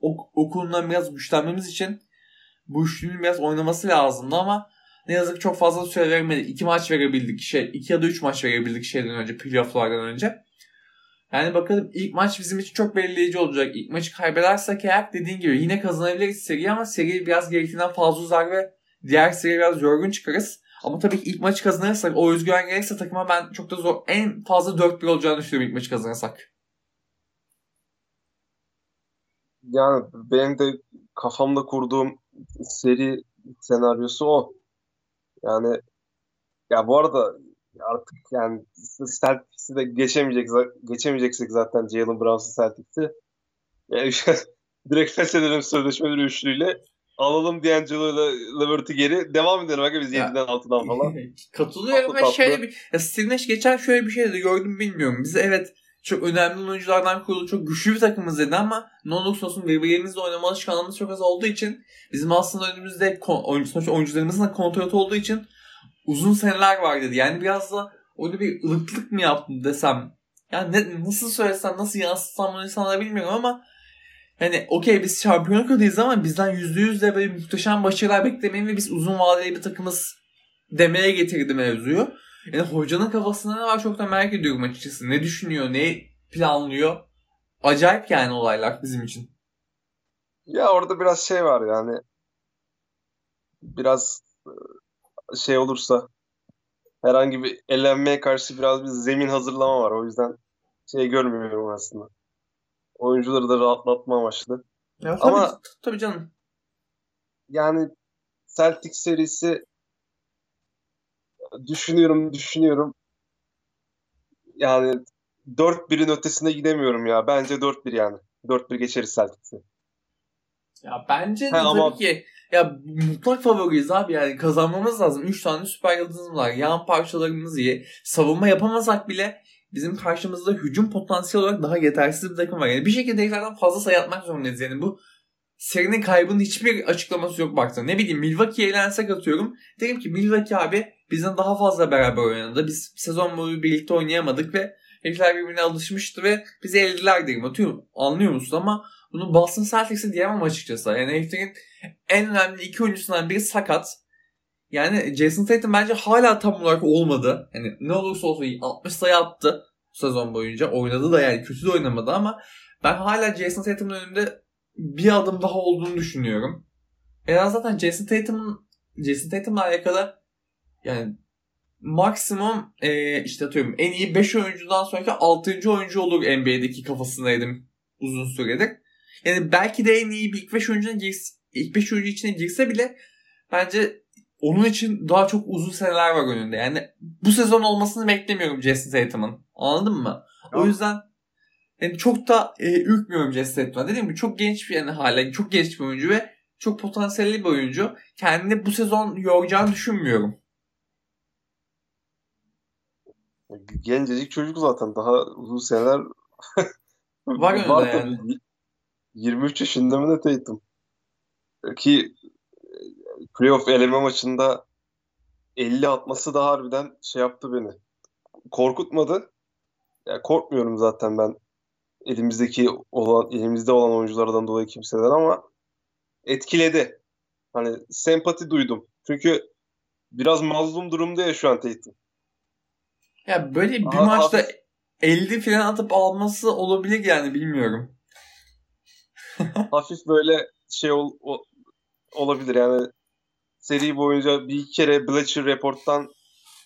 o, o konudan biraz güçlenmemiz için bu üçlünün biraz oynaması lazımdı ama ne yazık ki çok fazla süre vermedik. İki maç verebildik şey. iki ya da üç maç verebildik şeyden önce. Playoff'lardan önce. Yani bakalım ilk maç bizim için çok belirleyici olacak. İlk maçı kaybedersek eğer dediğin gibi yine kazanabiliriz seriyi ama seri biraz gerektiğinden fazla uzar ve diğer seri biraz yorgun çıkarız. Ama tabii ki ilk maçı kazanırsak o özgüven gelirse takıma ben çok da zor en fazla 4-1 olacağını düşünüyorum ilk maçı kazanırsak. Yani benim de kafamda kurduğum seri senaryosu o. Yani ya bu arada artık yani Celtics'i de geçemeyecek geçemeyeceksek zaten Jalen Brunson Celtics'i direkt feshedelim sözleşmeleri üçlüyle alalım D'Angelo ile Levert'i geri devam edelim. Bakın biz 7'den 6'dan falan. Katılıyorum ve şöyle bir ya Steve geçen şöyle bir şey de gördüm bilmiyorum. Bize evet çok önemli oyunculardan kurulu çok güçlü bir takımız dedi ama ne olursa olsun birbirimizle oynama alışkanlığımız çok az olduğu için bizim aslında önümüzde oyuncu, sonuçta oyuncularımızın da kontratı olduğu için uzun seneler var dedi. Yani biraz da orada bir ılıklık mı yaptım desem. Yani ne, nasıl söylesem nasıl yansıtsam bunu insanlara bilmiyorum ama hani okey biz şampiyonluk adayız ama bizden %100 de böyle muhteşem başarılar beklemeyin ve biz uzun vadeli bir takımız demeye getirdi mevzuyu. Yani hocanın kafasında ne var çok da merak ediyorum açıkçası. Ne düşünüyor, ne planlıyor. Acayip yani olaylar bizim için. Ya orada biraz şey var yani. Biraz e, şey olursa herhangi bir elenmeye karşı biraz bir zemin hazırlama var. O yüzden şey görmüyorum aslında. Oyuncuları da rahatlatma amaçlı. Ya, tabii, Ama tabii canım. Yani Celtic serisi düşünüyorum, düşünüyorum. Yani 4-1'in ötesine gidemiyorum ya. Bence 4-1 yani. 4-1 geçeriz Celtics'i. Ya bence de tabii ama... ki ya mutlak favoriyiz abi yani kazanmamız lazım. 3 tane süper yıldızımız var. Yan parçalarımız iyi. Savunma yapamasak bile bizim karşımızda hücum potansiyeli olarak daha yetersiz bir takım var. Yani bir şekilde eklerden fazla sayı atmak zorundayız. Yani bu serinin kaybının hiçbir açıklaması yok baktığında. Ne bileyim Milwaukee'ye elensek atıyorum. Derim ki Milwaukee abi bizden daha fazla beraber oynadı. Biz sezon boyu birlikte oynayamadık ve herifler birbirine alışmıştı ve bizi eldiler derim. Atıyorum anlıyor musun ama bunu Boston Celtics'e diyemem açıkçası. Yani heriflerin en önemli iki oyuncusundan biri sakat. Yani Jason Tatum bence hala tam olarak olmadı. Yani ne olursa olsun 60 sayı attı sezon boyunca. Oynadı da yani kötü de oynamadı ama ben hala Jason Tatum'un önünde bir adım daha olduğunu düşünüyorum. En zaten Jason Tatum'un Jason Tatum'la alakalı yani maksimum e, işte atıyorum en iyi 5 oyuncudan sonraki 6. oyuncu olur NBA'deki kafasındaydım uzun süredir. Yani belki de en iyi bir ilk 5 oyuncuna girse, ilk 5 oyuncu içine girse bile bence onun için daha çok uzun seneler var önünde. Yani bu sezon olmasını beklemiyorum Jason Tatum'un. Anladın mı? Tamam. O yüzden yani çok da e, ürkmüyorum Jason Tatum'a. Dediğim gibi çok genç bir yani hala çok genç bir oyuncu ve çok potansiyelli bir oyuncu. Kendini bu sezon yoracağını düşünmüyorum. Gencecik çocuk zaten. Daha uzun seneler var var yani. Tabii. 23 yaşında mı ne Tatum? Ki playoff eleme maçında 50 atması da harbiden şey yaptı beni. Korkutmadı. Yani korkmuyorum zaten ben elimizdeki olan elimizde olan oyunculardan dolayı kimseden ama etkiledi. Hani sempati duydum. Çünkü biraz mazlum durumda ya şu an Tatum. Ya böyle bir Aha, maçta hafif... 50 falan atıp alması olabilir yani bilmiyorum. hafif böyle şey ol, o, olabilir yani seri boyunca bir kere Bleacher Report'tan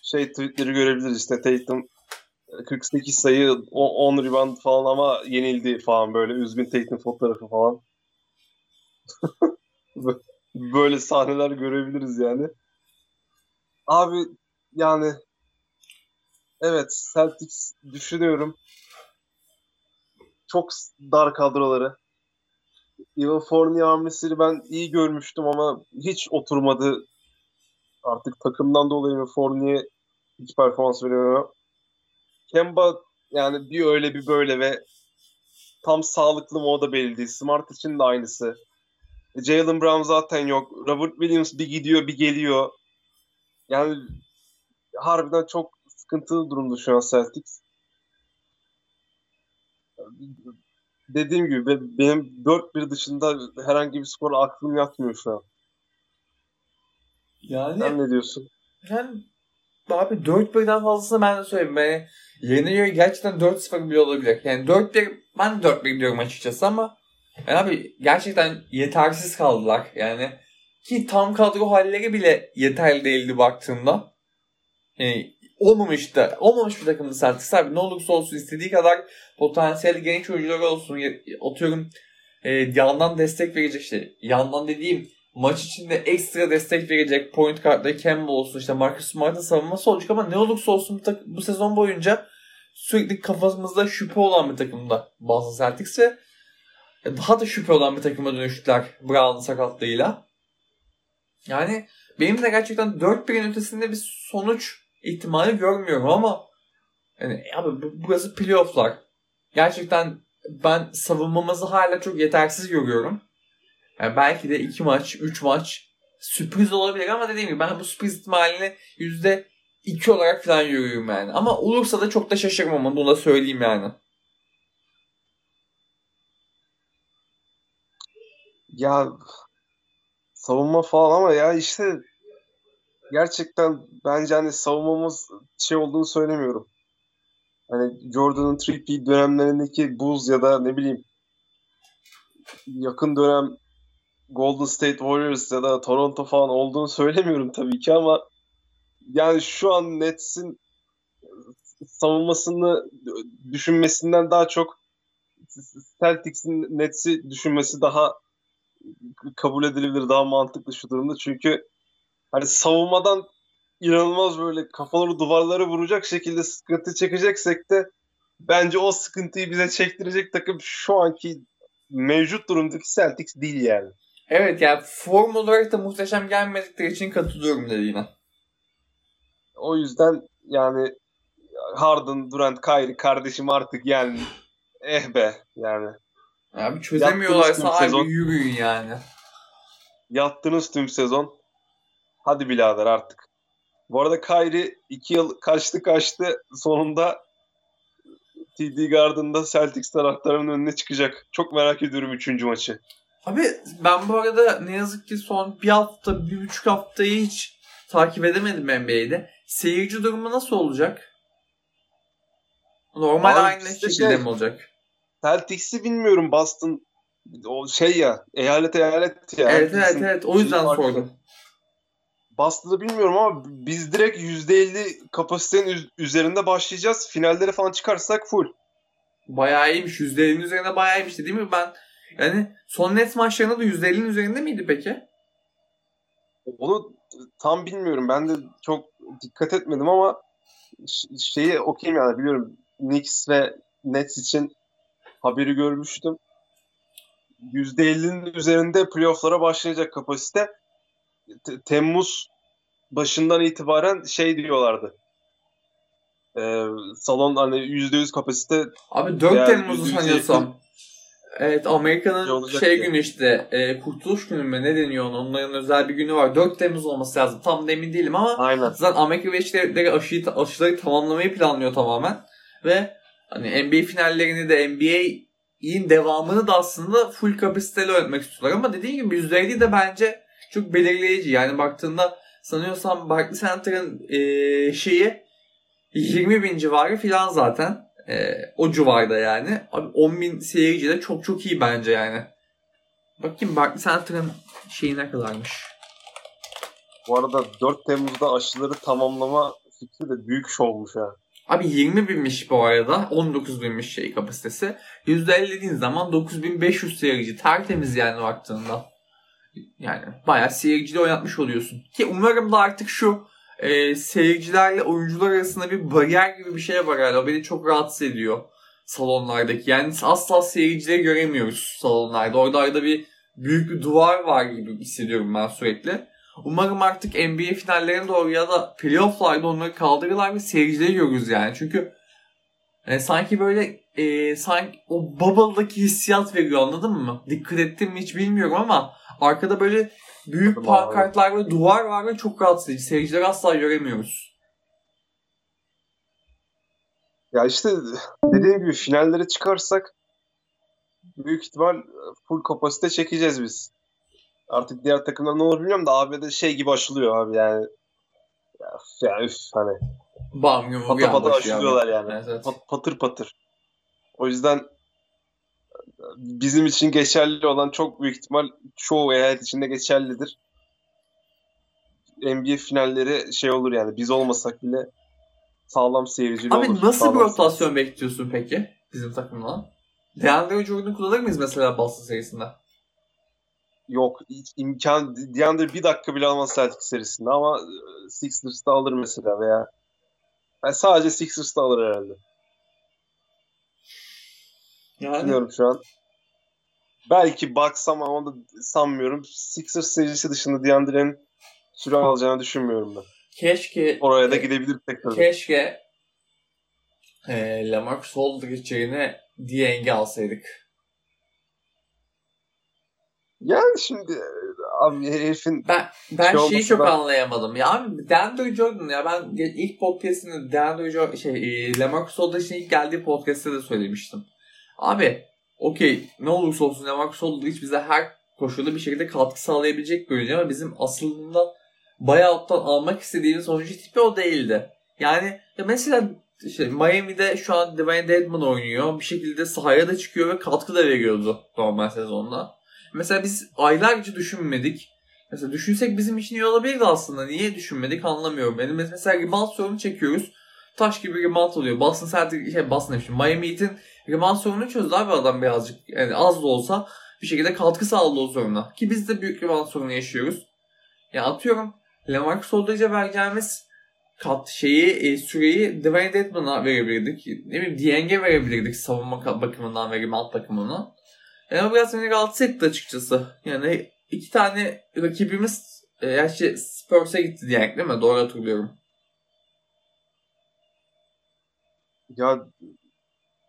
şey tweetleri görebiliriz işte Tatum 48 sayı 10 rebound falan ama yenildi falan böyle üzgün Tatum fotoğrafı falan. böyle sahneler görebiliriz yani. Abi yani evet Celtics düşünüyorum. Çok dar kadroları. Ivan Fournier hamlesini ben iyi görmüştüm ama hiç oturmadı. Artık takımdan dolayı ve Fournier hiç performans veriyor. Kemba yani bir öyle bir böyle ve tam sağlıklı mı o da belli değil. Smart için de aynısı. Jalen Brown zaten yok. Robert Williams bir gidiyor bir geliyor. Yani harbiden çok sıkıntılı durumda şu an Celtics dediğim gibi benim 4-1 dışında herhangi bir skor aklım yatmıyor şu an. Yani Sen ne diyorsun? Yani abi 4-1'den fazlasını ben de söyleyeyim. Yani yeni gerçekten 4-0 bile olabilir. Yani 4-1 ben de 4-1 diyorum açıkçası ama yani abi gerçekten yetersiz kaldılar. Yani ki tam kadro halleri bile yeterli değildi baktığımda. Yani olmamıştı. Olmamış bir takımdı Celtics abi. Ne olursa olsun istediği kadar potansiyel genç oyuncular olsun. Atıyorum e, yandan destek verecek işte. Yandan dediğim maç içinde ekstra destek verecek point kartları Campbell olsun işte Marcus Smart'ın savunması olacak ama ne olursa olsun bu, bu sezon boyunca sürekli kafamızda şüphe olan bir takımda bazı Celtics ve daha da şüphe olan bir takıma dönüştüler Brown'ın sakatlığıyla. Yani benim de gerçekten 4-1'in ötesinde bir sonuç ihtimali görmüyorum ama yani abi burası playofflar. Gerçekten ben savunmamızı hala çok yetersiz görüyorum. Yani belki de iki maç, üç maç sürpriz olabilir ama dediğim gibi ben bu sürpriz ihtimalini yüzde iki olarak falan görüyorum yani. Ama olursa da çok da şaşırmam bunu da söyleyeyim yani. Ya savunma falan ama ya işte gerçekten bence hani savunmamız şey olduğunu söylemiyorum. Hani Jordan'ın 3 dönemlerindeki Bulls ya da ne bileyim yakın dönem Golden State Warriors ya da Toronto falan olduğunu söylemiyorum tabii ki ama yani şu an Nets'in savunmasını düşünmesinden daha çok Celtics'in Nets'i düşünmesi daha kabul edilebilir, daha mantıklı şu durumda. Çünkü hani savunmadan inanılmaz böyle kafaları duvarlara vuracak şekilde sıkıntı çekeceksek de bence o sıkıntıyı bize çektirecek takım şu anki mevcut durumdaki Celtics değil yani. Evet yani form olarak da muhteşem gelmedikleri için katılıyorum dediğine. O yüzden yani Harden, Durant, Kyrie kardeşim artık yani eh be yani. Abi çözemiyorlarsa abi yürüyün yani. Yattınız tüm sezon. Hadi birader artık. Bu arada Kyrie 2 yıl kaçtı kaçtı sonunda TD Garden'da Celtics taraftarının önüne çıkacak. Çok merak ediyorum 3. maçı. Abi ben bu arada ne yazık ki son bir hafta, bir buçuk haftayı hiç takip edemedim NBA'de. Seyirci durumu nasıl olacak? Normal Abi aynı şekilde şey, mi olacak? Celtics'i bilmiyorum Boston o şey ya eyalet eyalet ya. Evet evet evet o yüzden sordum. Boston'ı bilmiyorum ama biz direkt %50 kapasitenin üzerinde başlayacağız. Finallere falan çıkarsak full. Bayağı iyiymiş. %50'nin üzerinde bayağı iyiymiş değil mi? Ben yani son net maçlarında da %50'nin üzerinde miydi peki? Onu tam bilmiyorum. Ben de çok dikkat etmedim ama şeyi okuyayım yani biliyorum. Knicks ve Nets için haberi görmüştüm. %50'nin üzerinde playoff'lara başlayacak kapasite. Temmuz başından itibaren şey diyorlardı. Ee, salon hani %100 kapasite Abi 4 Temmuz'u sanıyorsam. Evet Amerika'nın şey günü işte e, kurtuluş günü mü ne deniyor ona onların özel bir günü var. 4 Temmuz olması lazım. Tam emin değilim ama Aynen. zaten Amerika Birleşik Devletleri aşıyı, aşıları tamamlamayı planlıyor tamamen. Ve hani NBA finallerini de NBA'in devamını da aslında full kapasiteyle yönetmek istiyorlar. Ama dediğim gibi %50 de bence çok belirleyici. Yani baktığında sanıyorsam Barclays Center'ın e, şeyi 20 bin civarı filan zaten. E, o civarda yani. Abi 10 bin seyirci de çok çok iyi bence yani. Bakayım Barclays Center'ın şeyi ne kadarmış. Bu arada 4 Temmuz'da aşıları tamamlama fikri de büyük şovmuş ya. Abi 20 binmiş bu arada. 19 binmiş şey kapasitesi. %50 dediğin zaman 9500 seyirci. Tertemiz yani baktığında. Yani bayağı seyircide oynatmış oluyorsun. Ki umarım da artık şu e, seyircilerle oyuncular arasında bir bariyer gibi bir şey var hala. O beni çok rahatsız ediyor salonlardaki. Yani asla seyircileri göremiyoruz salonlarda. Orada arada bir büyük bir duvar var gibi hissediyorum ben sürekli. Umarım artık NBA finallerine doğru ya da playofflarda onları kaldırırlar ve seyircileri görürüz yani. Çünkü e, sanki böyle e, sanki o bubble'daki hissiyat veriyor anladın mı? Dikkat ettim mi hiç bilmiyorum ama arkada böyle büyük pankartlar ve duvar var ve çok rahatsız edici. Seyircileri asla göremiyoruz. Ya işte dediğim gibi finallere çıkarsak büyük ihtimal full kapasite çekeceğiz biz. Artık diğer takımlar ne olur bilmiyorum da AB'de şey gibi aşılıyor abi yani. Ya, ya üf hani. Bam yumruk Pata pata aşılıyorlar yani. Evet, evet. Pat, patır patır. O yüzden bizim için geçerli olan çok büyük ihtimal çoğu eyalet içinde geçerlidir. NBA finalleri şey olur yani biz olmasak bile sağlam seyircili Abi olur. nasıl bir rotasyon bekliyorsun peki bizim takımla? DeAndre Jordan'ı kullanır mıyız mesela Boston serisinde? Yok hiç imkan DeAndre bir dakika bile almaz Celtics serisinde ama e, Sixers'ta alır mesela veya yani sadece Sixers'ta alır herhalde. Yani Bilmiyorum şu an. Belki baksam ama da sanmıyorum. Sixers serisi dışında DeAndre'nin süre alacağını düşünmüyorum ben. keşke Oraya da gidebilir tekrar. keşke e, Lamarcus Aldridge yerine Dieng'i alsaydık. Yani şimdi e, abi herifin Ben ben Şey şeyi çok olmasından- anlayamadım. Ya abi DeAndre Jordan ya ben ilk podcast'inde DeAndre Jordan şey e, Lamarcus Aldridge'in ilk geldiği podcast'te de söylemiştim. Abi okey ne olursa olsun Lamarcus Aldridge bize her koşulda bir şekilde katkı sağlayabilecek bir oyuncu ama bizim aslında buyout'tan almak istediğimiz oyuncu tipi o değildi. Yani ya mesela işte Miami'de şu an Dwayne Dedman oynuyor. Bir şekilde sahaya da çıkıyor ve katkı da veriyordu normal sezonda. Mesela biz aylarca düşünmedik. Mesela düşünsek bizim için iyi olabilirdi aslında. Niye düşünmedik anlamıyorum. Benim mesela rebound sorunu çekiyoruz. Taş gibi rebound oluyor. Boston Celtics, şey Boston demişim. Miami Heat'in rebound sorununu çözdü abi adam birazcık. Yani az da olsa bir şekilde katkı sağladı o soruna. Ki biz de büyük rebound sorunu yaşıyoruz. Ya atıyorum Lamarcus Aldridge'e vereceğimiz kat şeyi e, süreyi Dwayne Dedman'a verebilirdik. Ne bileyim Dieng'e verebilirdik savunma bakımından ve rebound bakımından. Yani biraz beni rahatsız etti açıkçası. Yani iki tane rakibimiz e, gerçi Spurs'a gitti Dieng değil mi? Doğru hatırlıyorum. Ya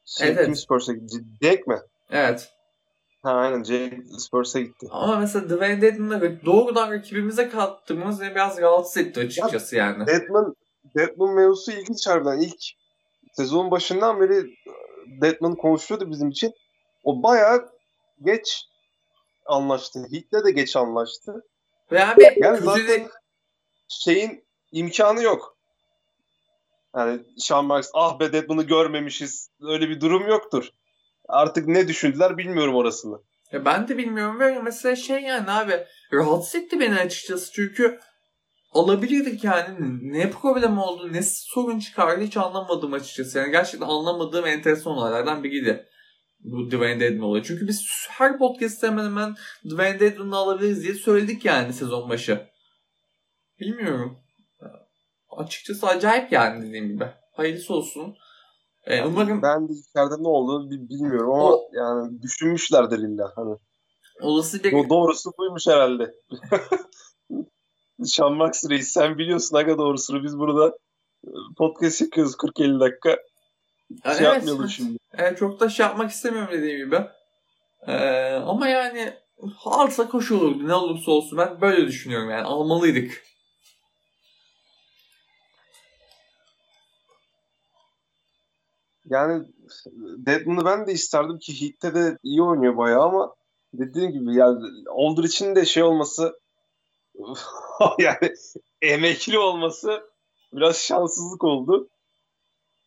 şey, Evet, kim. Spurs'a gitti? Jake mi? Evet. Ha aynen Jake Spurs'a gitti. Ama mesela Dwayne Dedman'ı doğrudan rakibimize kattığımız beni biraz rahatsız etti açıkçası yani. Deadman, Deadman mevzusu ilginç harbiden. İlk sezonun başından beri Deadman konuşuyordu bizim için. O bayağı geç anlaştı. Heat'le de geç anlaştı. Ve abi Yani zaten şeyin imkanı yok. Yani Sean Marks ah be Deadman'ı görmemişiz. Öyle bir durum yoktur. Artık ne düşündüler bilmiyorum orasını. Ya ben de bilmiyorum ve mesela şey yani abi rahatsız etti beni açıkçası çünkü alabilirdik yani. Ne problem oldu, ne sorun çıkardı hiç anlamadım açıkçası. Yani gerçekten anlamadığım enteresan olaylardan biriydi. Bu Dwayne Dedman olayı. Çünkü biz her podcast'te hemen hemen Dwayne Dedman'ı alabiliriz diye söyledik yani sezon başı. Bilmiyorum. Açıkçası acayip yani dediğim gibi. Hayırlısı olsun. Ee, umarım... Ben de içeride ne olduğunu bilmiyorum ama o... yani düşünmüşlerdir illa. Hani. Olası bir... O doğrusu buymuş herhalde. Sean Max Reis sen biliyorsun aga doğrusunu biz burada e, podcast çekiyoruz 40-50 dakika. Şey evet, yapmayalım şimdi. Evet, çok da şey yapmak istemiyorum dediğim gibi. Ee, ama yani alsa hoş olurdu ne olursa olsun ben böyle düşünüyorum yani almalıydık. Yani Deadman'ı ben de isterdim ki Heat'te de iyi oynuyor bayağı ama dediğim gibi yani için de şey olması yani emekli olması biraz şanssızlık oldu.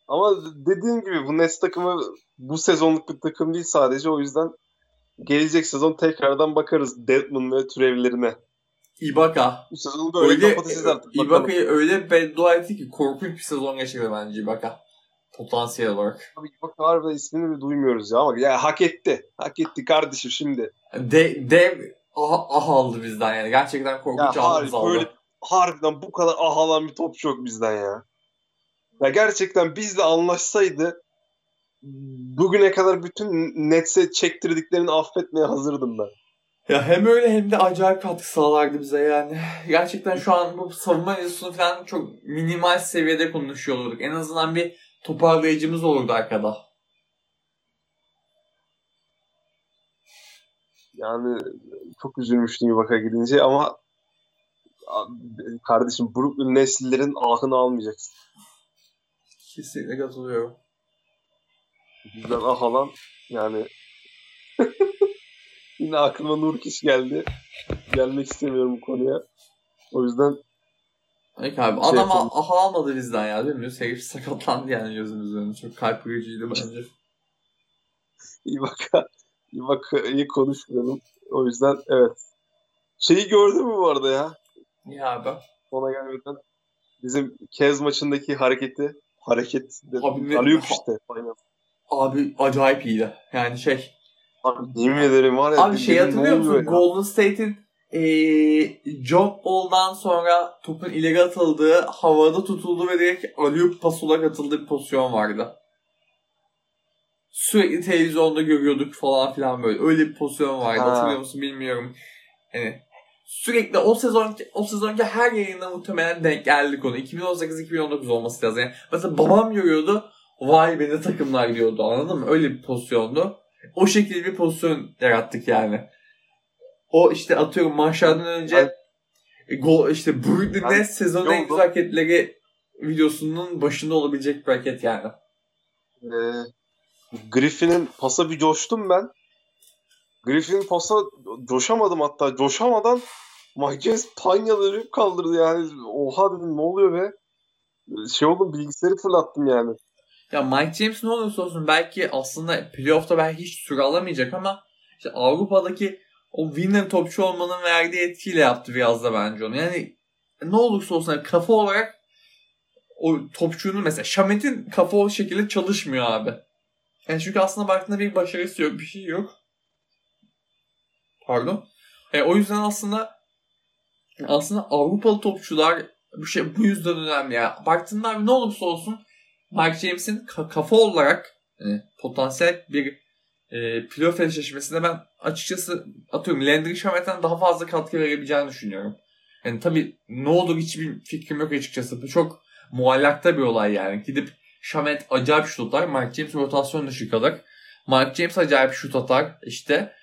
Ama dediğim gibi bu Nets takımı bu sezonluk bir takım değil sadece o yüzden gelecek sezon tekrardan bakarız Deadman ve türevlerine. Ibaka. Bu sezonu böyle öyle, kapatacağız artık. Ibaka'yı öyle beddua etti ki korkunç bir sezon geçirdi bence Ibaka. Potansiyel olarak. Abi Ibaka harbiden ismini de duymuyoruz ya ama ya hak etti. Hak etti kardeşim şimdi. De, dev ah, ah aldı bizden yani. Gerçekten korkunç ya, ahımız aldı. Böyle, harbiden bu kadar ah alan bir topçu yok bizden ya. Ya gerçekten bizle anlaşsaydı bugüne kadar bütün Nets'e çektirdiklerini affetmeye hazırdım ben. Ya hem öyle hem de acayip katkı sağlardı bize yani. Gerçekten şu an bu savunma mevzusunu falan çok minimal seviyede konuşuyor olurduk. En azından bir toparlayıcımız olurdu arkada. Yani çok üzülmüştüm Ibaka gidince ama kardeşim Brooklyn Neslilerin ahını almayacaksın. Kesinlikle katılıyorum. Bizden ah alan yani yine aklıma Nurkiş geldi. Gelmek istemiyorum bu konuya. O yüzden Peki abi şey adam aha almadı bizden ya değil mi? Herif sakatlandı yani gözümüzün önünde. Çok kalp kırıcıydı bence. iyi bak iyi bak iyi konuşmayalım. O yüzden evet. Şeyi gördün mü bu arada ya? Niye abi? Ona gelmeden bizim Kez maçındaki hareketi hareket abi, alıyor işte. Aynen. Abi acayip iyiydi. Yani şey. Abi yemin ederim var ya. Abi şey hatırlıyor musun? Golden State'in ee, jump ball'dan sonra topun ileri atıldığı, havada tutuldu ve direkt alüp pas olarak atıldığı bir pozisyon vardı. Sürekli televizyonda görüyorduk falan filan böyle. Öyle bir pozisyon vardı. Ha. Hatırlıyor musun bilmiyorum. Yani sürekli o sezon o sezonki her yayında muhtemelen denk geldik onu. 2018-2019 olması lazım. Yani mesela babam görüyordu. Vay be ne takımlar diyordu anladın mı? Öyle bir pozisyondu. O şekilde bir pozisyon yarattık yani. O işte atıyorum maçlardan önce yani, gol işte Brooklyn Nets sezonun en güzel hareketleri videosunun başında olabilecek bir hareket yani. Ee, Griffin'in pasa bir coştum ben. Griffin'in pasa coşamadım hatta. Coşamadan Mike James panyaları kaldırdı yani. Oha dedim ne oluyor be? Şey oldum bilgisayarı fırlattım yani. Ya Mike James ne olursa olsun belki aslında playoff'ta belki hiç süre alamayacak ama işte Avrupa'daki o winner topçu olmanın verdiği etkiyle yaptı biraz da bence onu. Yani ne olursa olsun kafa olarak o topçunun mesela Şamet'in kafa o şekilde çalışmıyor abi. Yani çünkü aslında baktığında bir başarısı yok, bir şey yok. Pardon. E, o yüzden aslında aslında Avrupalı topçular bu şey bu yüzden önemli ya. Baktığında abi ne olursa olsun Mike James'in kafa olarak yani potansiyel bir e, playoff eşleşmesinde ben açıkçası atıyorum Landry Shamet'ten daha fazla katkı verebileceğini düşünüyorum. Yani tabii ne olur hiçbir fikrim yok açıkçası. Bu çok muallakta bir olay yani. Gidip Shamet acayip şut atar. Mark James rotasyon dışı kalır. Mark James acayip şut atar. İşte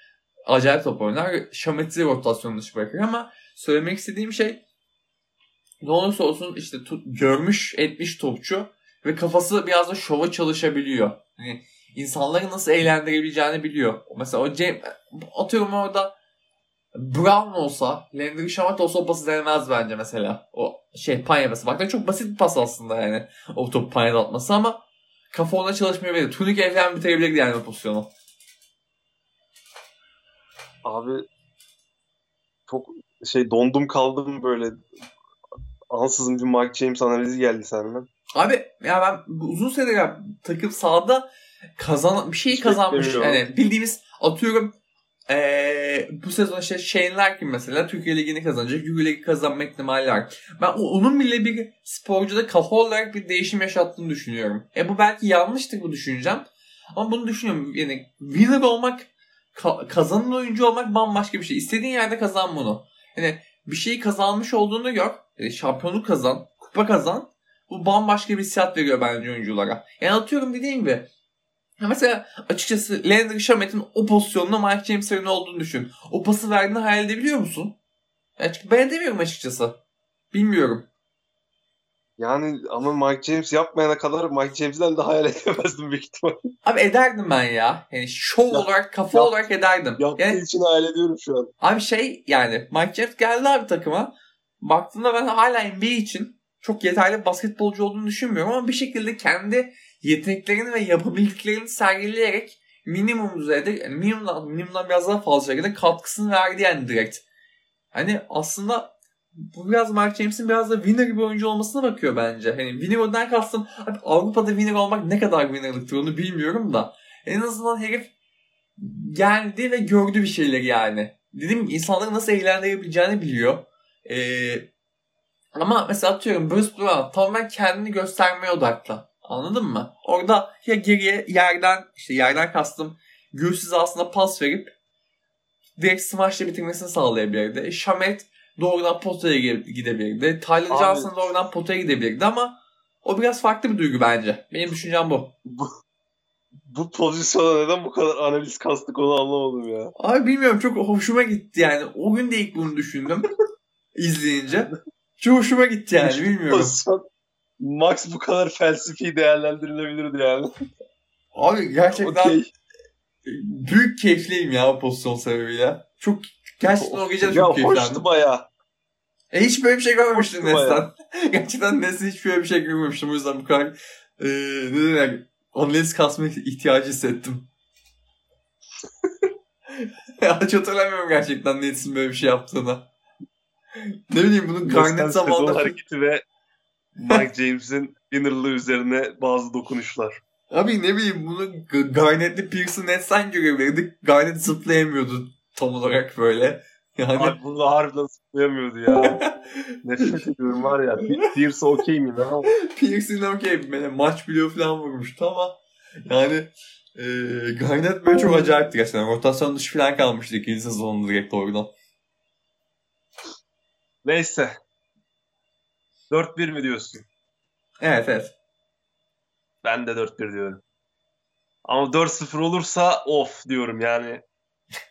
acayip top oynar. Shamet'i rotasyon dışı bırakır ama söylemek istediğim şey ne olursa olsun işte tut, görmüş etmiş topçu ve kafası biraz da şova çalışabiliyor. Yani insanları nasıl eğlendirebileceğini biliyor. Mesela o James, atıyorum orada Brown olsa, Landry Shamet olsa o pası denemez bence mesela. O şey panyabası. Bak çok basit bir pas aslında yani. O topu panyada atması ama kafa ona çalışmayabilir. Tunik evlen bitirebilirdi yani o pozisyonu. Abi çok şey dondum kaldım böyle ansızın bir Mike James analizi geldi senden. Abi ya ben uzun süredir ya, takım sahada kazan bir şey kazanmış. Yani bildiğimiz atıyorum ee, bu sezon işte Shane Larkin mesela Türkiye Ligi'ni kazanacak. Euro Ligi kazanma ihtimali var. Ben onun bile bir sporcuda kafa olarak bir değişim yaşattığını düşünüyorum. E bu belki yanlıştır bu düşüneceğim. Ama bunu düşünüyorum. Yani winner olmak ka- kazanan oyuncu olmak bambaşka bir şey. İstediğin yerde kazan bunu. Yani bir şeyi kazanmış olduğunu gör. Yani şampiyonluk kazan. Kupa kazan. Bu bambaşka bir hissiyat veriyor bence oyunculara. Yani atıyorum dediğim gibi ya mesela açıkçası Landry Shamet'in o pozisyonunda Mike James'in olduğunu düşün. O pası verdiğini hayal edebiliyor musun? Yani ben edemiyorum açıkçası. Bilmiyorum. Yani ama Mike James yapmayana kadar Mike James'den de hayal edemezdim büyük ihtimal. Abi ederdim ben ya. Yani şov ya, olarak, kafa yap, olarak ederdim. Yaptığı yani, için hayal ediyorum şu an. Abi şey yani Mike James geldi abi takıma. Baktığımda ben hala NBA için çok yeterli basketbolcu olduğunu düşünmüyorum ama bir şekilde kendi yeteneklerini ve yapabildiklerini sergileyerek minimum düzeyde yani minimumdan, minimumdan biraz daha fazla şekilde katkısını verdi yani direkt. Hani aslında bu biraz Mark James'in biraz da winner bir oyuncu olmasına bakıyor bence. Hani winner'dan kastım abi Avrupa'da winner olmak ne kadar winner'lıktır onu bilmiyorum da. En azından herif geldi ve gördü bir şeyler yani. Dedim insanları nasıl eğlendirebileceğini biliyor. Ee, ama mesela atıyorum Bruce Brown tamamen kendini göstermeye odaklı. Anladın mı? Orada ya geriye yerden işte yerden kastım göğüs aslında pas verip direkt smash'la bitirmesini sağlayabilirdi. Şamet doğrudan potaya gidebilirdi. Tyler Johnson doğrudan potaya gidebilirdi ama o biraz farklı bir duygu bence. Benim düşüncem bu. Bu, bu pozisyona neden bu kadar analiz kastık onu anlamadım ya. Abi bilmiyorum çok hoşuma gitti yani. O gün de ilk bunu düşündüm izleyince. Çok hoşuma gitti yani bilmiyorum. Pozisyon, Max bu kadar felsefi değerlendirilebilirdi yani. Abi gerçekten okay. büyük keyifliyim ya o pozisyon sebebiyle. Çok gerçekten o gece çok keyiflendim. Ya hoştu baya. E hiç böyle bir şey görmemiştim Nes'ten. gerçekten Nes'ten hiç böyle bir şey görmemiştim. O yüzden bu kadar e, ne demek analiz kasma ihtiyacı hissettim. ya hiç hatırlamıyorum gerçekten Nes'in böyle bir şey yaptığını. Ne bileyim bunun Garnet zamanında... hareketi ve Mike James'in innerlığı üzerine bazı dokunuşlar. Abi ne bileyim bunu Garnett'li Pearson Netsen görebilirdik. Garnett zıplayamıyordu tam olarak böyle. Yani... Abi bunu harbiden zıplayamıyordu ya. Nefret ediyorum var ya. Pierce okey mi? Pierce'in okey. Böyle maç biliyor falan vurmuştu ama yani e, Garnett böyle çok acayipti gerçekten. Rotasyon dışı falan kalmıştı ikinci sezonun direkt oradan. Neyse. 4-1 mi diyorsun? Evet evet. Ben de 4-1 diyorum. Ama 4-0 olursa of diyorum yani.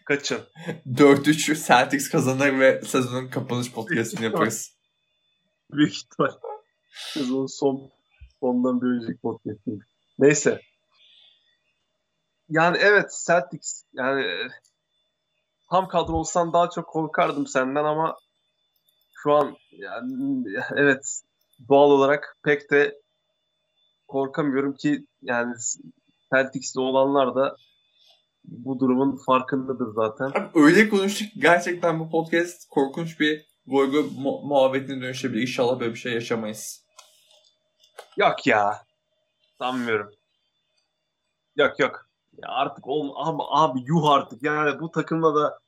Kaçın. 4-3 Celtics kazanır ve sezonun kapanış podcastini yaparız. Büyük ihtimal. Sezonun son sondan bir önceki podcastini. Neyse. Yani evet Celtics yani tam kadro olsan daha çok korkardım senden ama şu an yani evet doğal olarak pek de korkamıyorum ki yani Celtics'te olanlar da bu durumun farkındadır zaten. Abi öyle konuştuk gerçekten bu podcast korkunç bir Goygo mu- muhabbetine dönüşebilir. İnşallah böyle bir şey yaşamayız. Yok ya. Sanmıyorum. Yok yok. Ya artık ol abi, abi yuh artık. Yani bu takımla da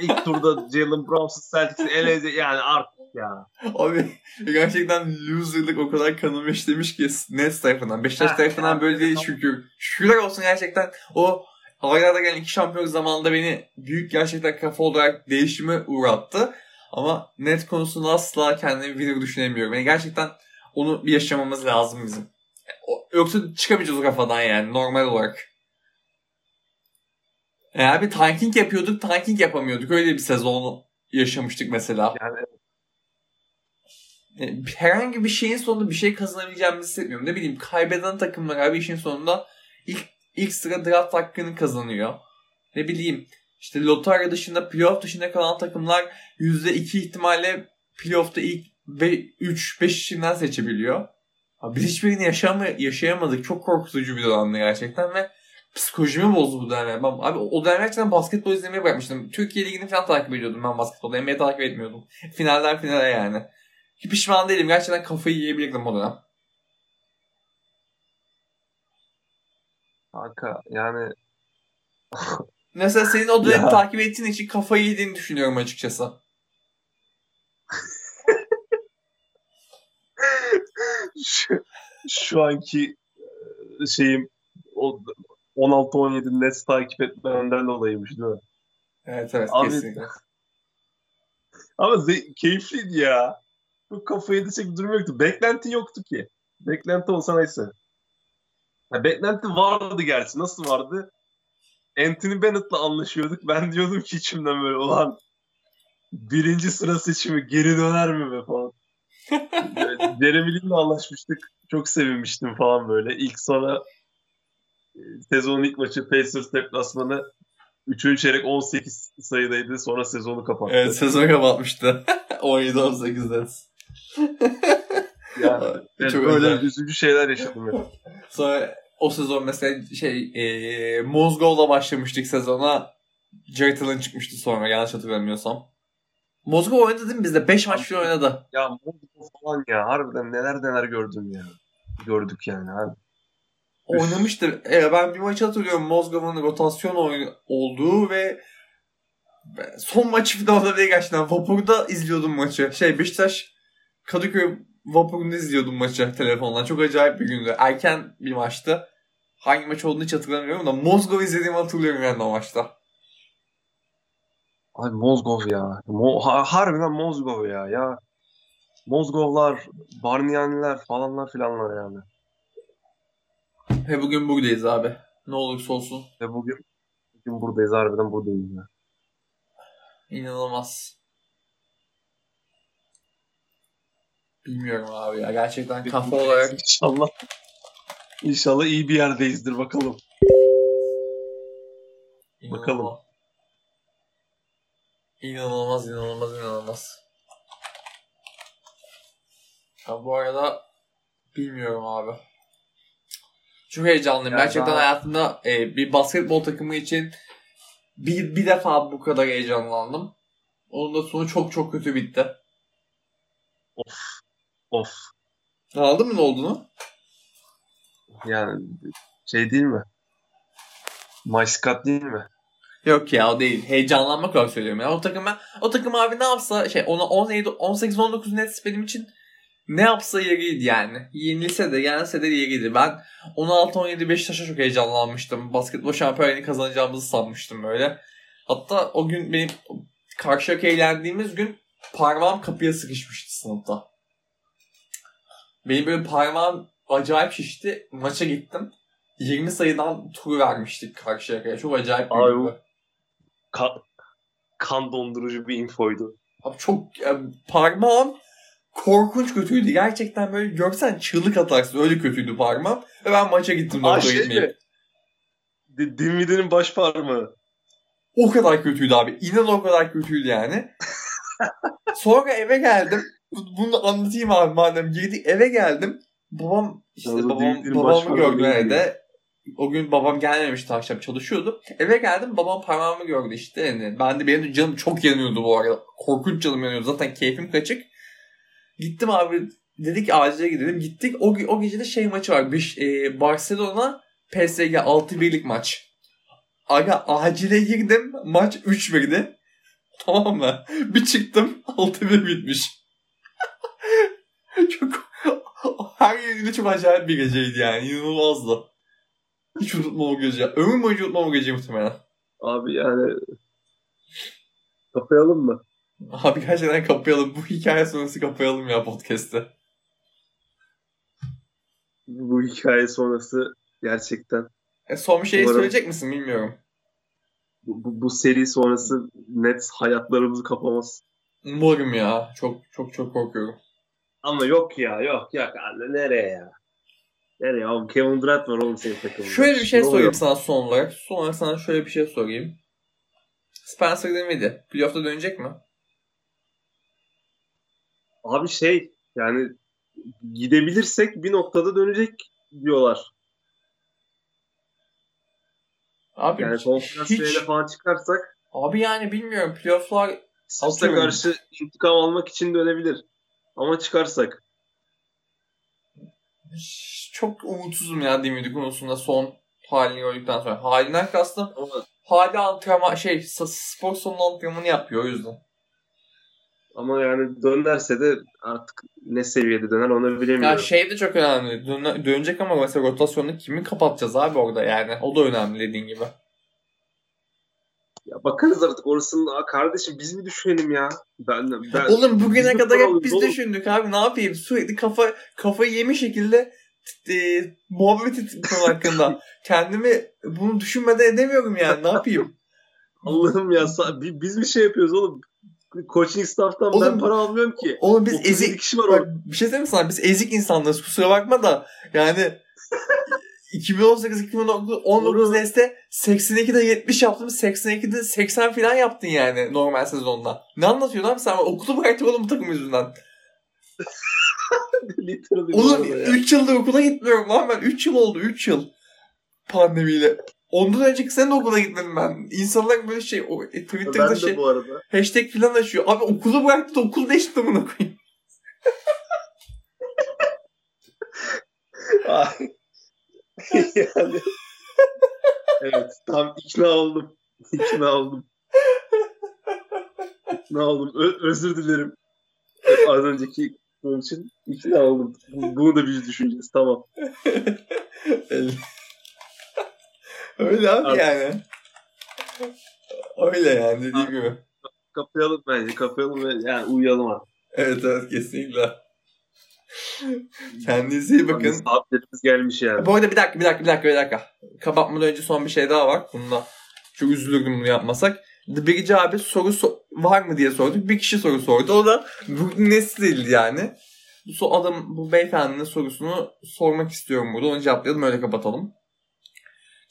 ilk turda Jalen Brunson Celtics'i eleze yani artık ya. Abi gerçekten loserlık o kadar kanım işlemiş ki Nets tarafından. Beşiktaş tarafından böyle değil şükür. Şükürler olsun gerçekten o Havaylarda gelen iki şampiyon zamanında beni büyük gerçekten kafa olarak değişime uğrattı. Ama net konusunda asla kendimi winner düşünemiyorum. Yani gerçekten onu bir yaşamamız lazım bizim. Yoksa çıkamayacağız o kafadan yani normal olarak. Eğer bir tanking yapıyorduk, tanking yapamıyorduk. Öyle bir sezon yaşamıştık mesela. Yani herhangi bir şeyin sonunda bir şey kazanabileceğimizi hissetmiyorum. Ne bileyim kaybeden takımlar abi işin sonunda ilk ilk sıra draft hakkını kazanıyor. Ne bileyim işte lotarya dışında playoff dışında kalan takımlar %2 ihtimalle playoff'ta ilk 3-5 işinden seçebiliyor. Abi biz hiçbirini yaşama, yaşayamadık. Çok korkutucu bir dönemdi gerçekten ve psikolojimi bozdu bu dönem. Ben, abi o dönem gerçekten basketbol izlemeye bırakmıştım. Türkiye Ligi'ni falan takip ediyordum ben basketbolda. NBA takip etmiyordum. Finaller finale yani. Ki pişman değilim. Gerçekten kafayı yiyebilirdim o dönem. Kanka yani Mesela senin o dönemi takip ettiğin için kafayı yediğini düşünüyorum açıkçası. şu, şu anki e, şeyim o 16-17 Nets takip etmemden dolayıymış değil mi? Evet evet Abi- kesinlikle. Ama ze- keyifliydi ya. Bu kafayı yedecek durum yoktu. Beklenti yoktu ki. Beklenti olsa neyse. Ya beklenti vardı gerçi. Nasıl vardı? Anthony Bennett'la anlaşıyorduk. Ben diyordum ki içimden böyle ulan birinci sıra seçimi geri döner mi be falan. Jeremy Lin'le anlaşmıştık. Çok sevinmiştim falan böyle. İlk sonra sezonun ilk maçı Pacers deplasmanı 3. çeyrek 18 sayıdaydı. Sonra sezonu kapattı. Evet sezon kapatmıştı. 17-18'den. Yani, evet, Çok böyle özel. üzücü şeyler yaşadım ya. Sonra o sezon mesela şey e, Mozgov'la başlamıştık sezona. Jared Allen çıkmıştı sonra yanlış hatırlamıyorsam. Mozgov oynadı değil mi bizde? 5 maç falan oynadı. Ya Mozgov falan ya harbiden neler neler gördüm ya. Gördük yani abi. Oynamıştır. E, ben bir maç hatırlıyorum Mozgov'un rotasyon oyunu olduğu ve son maçı da olabilir gerçekten. Vapur'da izliyordum maçı. Şey Beşiktaş Kadıköy Vapur'unda izliyordum maçı telefonla. Çok acayip bir gündü. Erken bir maçtı. Hangi maç olduğunu hiç hatırlamıyorum da Mozgov izlediğimi hatırlıyorum yani o maçta. Abi Mozgov ya. Mo ha- harbiden Mozgov ya. Ya Mozgovlar, Barniyaniler falanlar filanlar yani. Ve bugün buradayız abi. Ne olursa olsun. Ve bugün bugün buradayız harbiden buradayız ya. İnanılmaz. Bilmiyorum abi ya. Gerçekten kafa olarak İnşallah. İnşallah iyi bir yerdeyizdir bakalım. Bakalım. İnanılmaz. İnanılmaz, inanılmaz, inanılmaz. Ya bu arada bilmiyorum abi. Çok heyecanlıyım. Ya Gerçekten daha- hayatımda e, bir basketbol takımı için bir, bir defa bu kadar heyecanlandım. Onun da sonu çok çok kötü bitti. Of. Anladın mı ne olduğunu? Yani şey değil mi? Maşkat değil mi? Yok ya o değil. Heyecanlanmak olarak söylüyorum ya. O takım ben, o takım abi ne yapsa şey ona 17 18 19 net benim için ne yapsa yeriydi yani. Yenilse de yense de yeriydi. Ben 16 17 Beşiktaş'a çok heyecanlanmıştım. Basketbol şampiyonluğunu kazanacağımızı sanmıştım böyle. Hatta o gün benim karşıya eğlendiğimiz gün parmağım kapıya sıkışmıştı sınıfta. Benim böyle parmağım acayip şişti. Maça gittim. 20 sayıdan tur vermiştik karşıya. Çok acayip bir Ay, gündü. Kan, dondurucu bir infoydu. Abi çok e, parmağım korkunç kötüydü. Gerçekten böyle görsen çığlık atarsın. Öyle kötüydü parmağım. Ve ben maça gittim. Doktora şey gitmeyip. mi? D- Dinwiddie'nin baş parmağı. O kadar kötüydü abi. İnan o kadar kötüydü yani. Sonra eve geldim. Bu- Bunu anlatayım abi madem girdik. Eve geldim. Babam işte Yalnız babam, babamı gördü evde. O gün babam gelmemişti akşam çalışıyordu. Eve geldim babam parmağımı gördü işte. Yani ben de benim canım çok yanıyordu bu arada. Korkunç canım yanıyordu. Zaten keyfim kaçık. Gittim abi dedik acile gidelim. Gittik. O, o gece de şey maçı var. Bir, e, Barcelona PSG 6-1'lik maç. Aga acile girdim. Maç 3-1'di. Tamam mı? Bir çıktım 6-1 bitmiş. çok her yerinde çok acayip bir geceydi yani. İnanılmazdı. Hiç unutmam o gece. Ömür boyunca unutmam o geceyi muhtemelen. Abi yani kapayalım mı? Abi gerçekten kapayalım. Bu hikaye sonrası kapayalım ya podcast'ı. Bu hikaye sonrası gerçekten E, son bir şey Umarım- söyleyecek misin bilmiyorum. bu, bu, bu seri sonrası net hayatlarımızı kapamaz. Umarım ya. Çok çok çok korkuyorum. Ama yok ya yok yok anne nereye ya? Nereye oğlum Kevin Durant var oğlum senin takımında. Şöyle bir şey Ne sorayım oluyor? sana son olarak. Son olarak sana şöyle bir şey sorayım. Spencer Dinwiddie playoff'ta dönecek mi? Abi şey yani gidebilirsek bir noktada dönecek diyorlar. Abi Yani konferans hiç, falan çıkarsak abi yani bilmiyorum playoff'lar Atıyorum. karşı intikam almak için dönebilir. Ama çıkarsak. Çok umutsuzum ya Dimitri konusunda son halini gördükten sonra. Halinden kastım hali antrenman şey spor salonu antrenmanı yapıyor o yüzden. Ama yani dönerse de artık ne seviyede döner onu bilemiyorum. Ya şey de çok önemli. Dön dönecek ama mesela rotasyonu kimi kapatacağız abi orada yani. O da önemli dediğin gibi. Ya bakarız artık orasını kardeşim biz mi düşünelim ya? Ben, ben Oğlum bugüne kadar hep biz oğlum. düşündük abi ne yapayım? Sürekli kafa kafayı yemiş şekilde e, muhabbet ettim hakkında. Kendimi bunu düşünmeden edemiyorum yani ne yapayım? Allah'ım ya biz bir şey yapıyoruz oğlum coaching staff'tan oğlum, ben para almıyorum ki. Oğlum biz ezik kişi var bak, bir şey söyleyeyim sana biz ezik insanlarız kusura bakma da yani 2018-2019 Neste 82'de 70 yaptım 82'de 80 falan yaptın yani normal sezonda. Ne anlatıyorsun abi sen okulu bıraktın oğlum bu takım yüzünden. oğlum 3 yıldır okula gitmiyorum lan ben 3 yıl oldu 3 yıl pandemiyle. Ondan önceki sene de okula gitmedim ben. İnsanlar böyle şey o, e, Twitter'da ben şey bu arada. hashtag falan açıyor. Abi okulu bıraktı da okul değişti bunu koyayım. yani evet tam ikna oldum. İkna oldum. İkna oldum. Ö- özür dilerim. Az önceki bunun için ikna oldum. Bunu da biz düşüneceğiz. Tamam. Öyle abi Artık. yani. Öyle yani dediğim gibi. Kapayalım bence. Kapayalım ve yani uyuyalım abi. Evet evet kesinlikle. Kendinize iyi bakın. Saatlerimiz gelmiş yani. Bu arada bir dakika bir dakika bir dakika bir dakika. Kapatmadan önce son bir şey daha var. Bununla çok üzülürdüm bunu yapmasak. The Birici abi soru so- var mı diye sorduk. Bir kişi soru sordu. O da bu nesildi yani. Bu adam bu beyefendinin sorusunu sormak istiyorum burada. Onu cevaplayalım öyle kapatalım.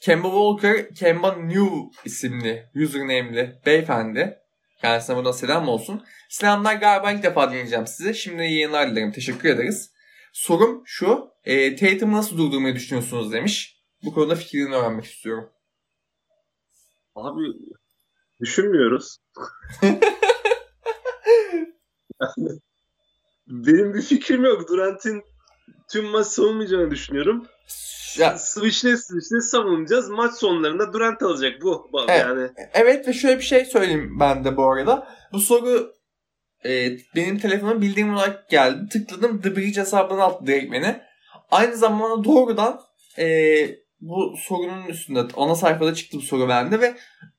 Kemba Walker, Kemba New isimli username'li beyefendi. Kendisine buradan selam olsun. Selamlar galiba ilk defa dinleyeceğim size. Şimdi yayınlar dilerim. Teşekkür ederiz. Sorum şu. E, Tatum'u nasıl durdurmayı düşünüyorsunuz demiş. Bu konuda fikrini öğrenmek istiyorum. Abi düşünmüyoruz. benim bir fikrim yok. Durant'in tüm maç savunmayacağını düşünüyorum. Ya, switch'le switch'le savunacağız. Maç sonlarında Durant alacak bu. Evet, yani. evet ve şöyle bir şey söyleyeyim ben de bu arada. Bu soru e, benim telefonuma bildiğim olarak geldi. Tıkladım. The Bridge hesabına attı direkt beni. Aynı zamanda doğrudan e, bu sorunun üstünde ana sayfada çıktı bu soru bende ve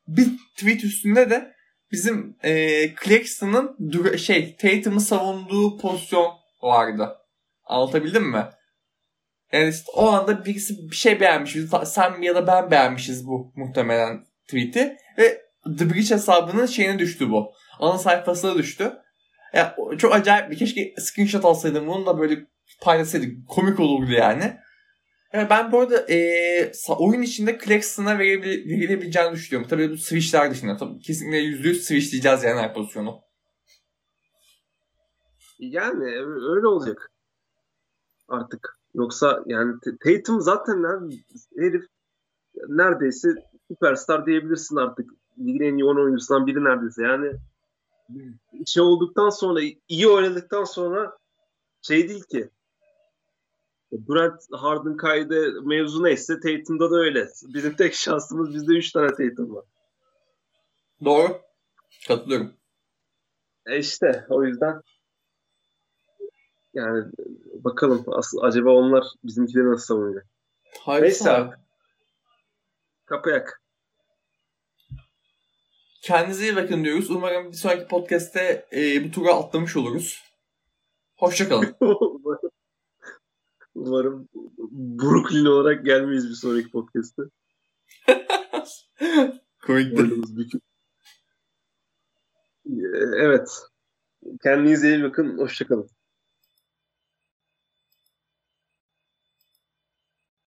bir tweet üstünde de bizim e, Claxton'ın şey Tatum'u savunduğu pozisyon vardı. Anlatabildim mi? Yani işte o anda birisi bir şey beğenmiş. Sen ya da ben beğenmişiz bu muhtemelen tweet'i. Ve The Bridge hesabının şeyine düştü bu. Ana sayfasına düştü. Ya çok acayip bir keşke screenshot alsaydım bunu da böyle paylaşsaydık. Komik olurdu yani. yani ben bu arada e, oyun içinde Claxton'a verilebileceğini düşünüyorum. Tabii bu switchler dışında. Tabii kesinlikle %100 switch diyeceğiz yani her pozisyonu. Yani öyle olacak. Artık. Yoksa yani Tatum zaten herif neredeyse süperstar diyebilirsin artık. Ligin en iyi 10 oyuncusundan biri neredeyse. Yani şey olduktan sonra iyi oynadıktan sonra şey değil ki. Durant Harden kaydı mevzu neyse Tatum'da da öyle. Bizim tek şansımız bizde 3 tane Tatum var. Doğru. Katılıyorum. E işte o yüzden yani bakalım asıl, acaba onlar bizimkileri nasıl savunacak? Hayır, Neyse abi. Kapayak. Kendinize iyi bakın diyoruz. Umarım bir sonraki podcast'te e, bu tura atlamış oluruz. Hoşçakalın. umarım, umarım Brooklyn olarak gelmeyiz bir sonraki podcast'te. Komik Evet. Kendinize iyi bakın. Hoşçakalın.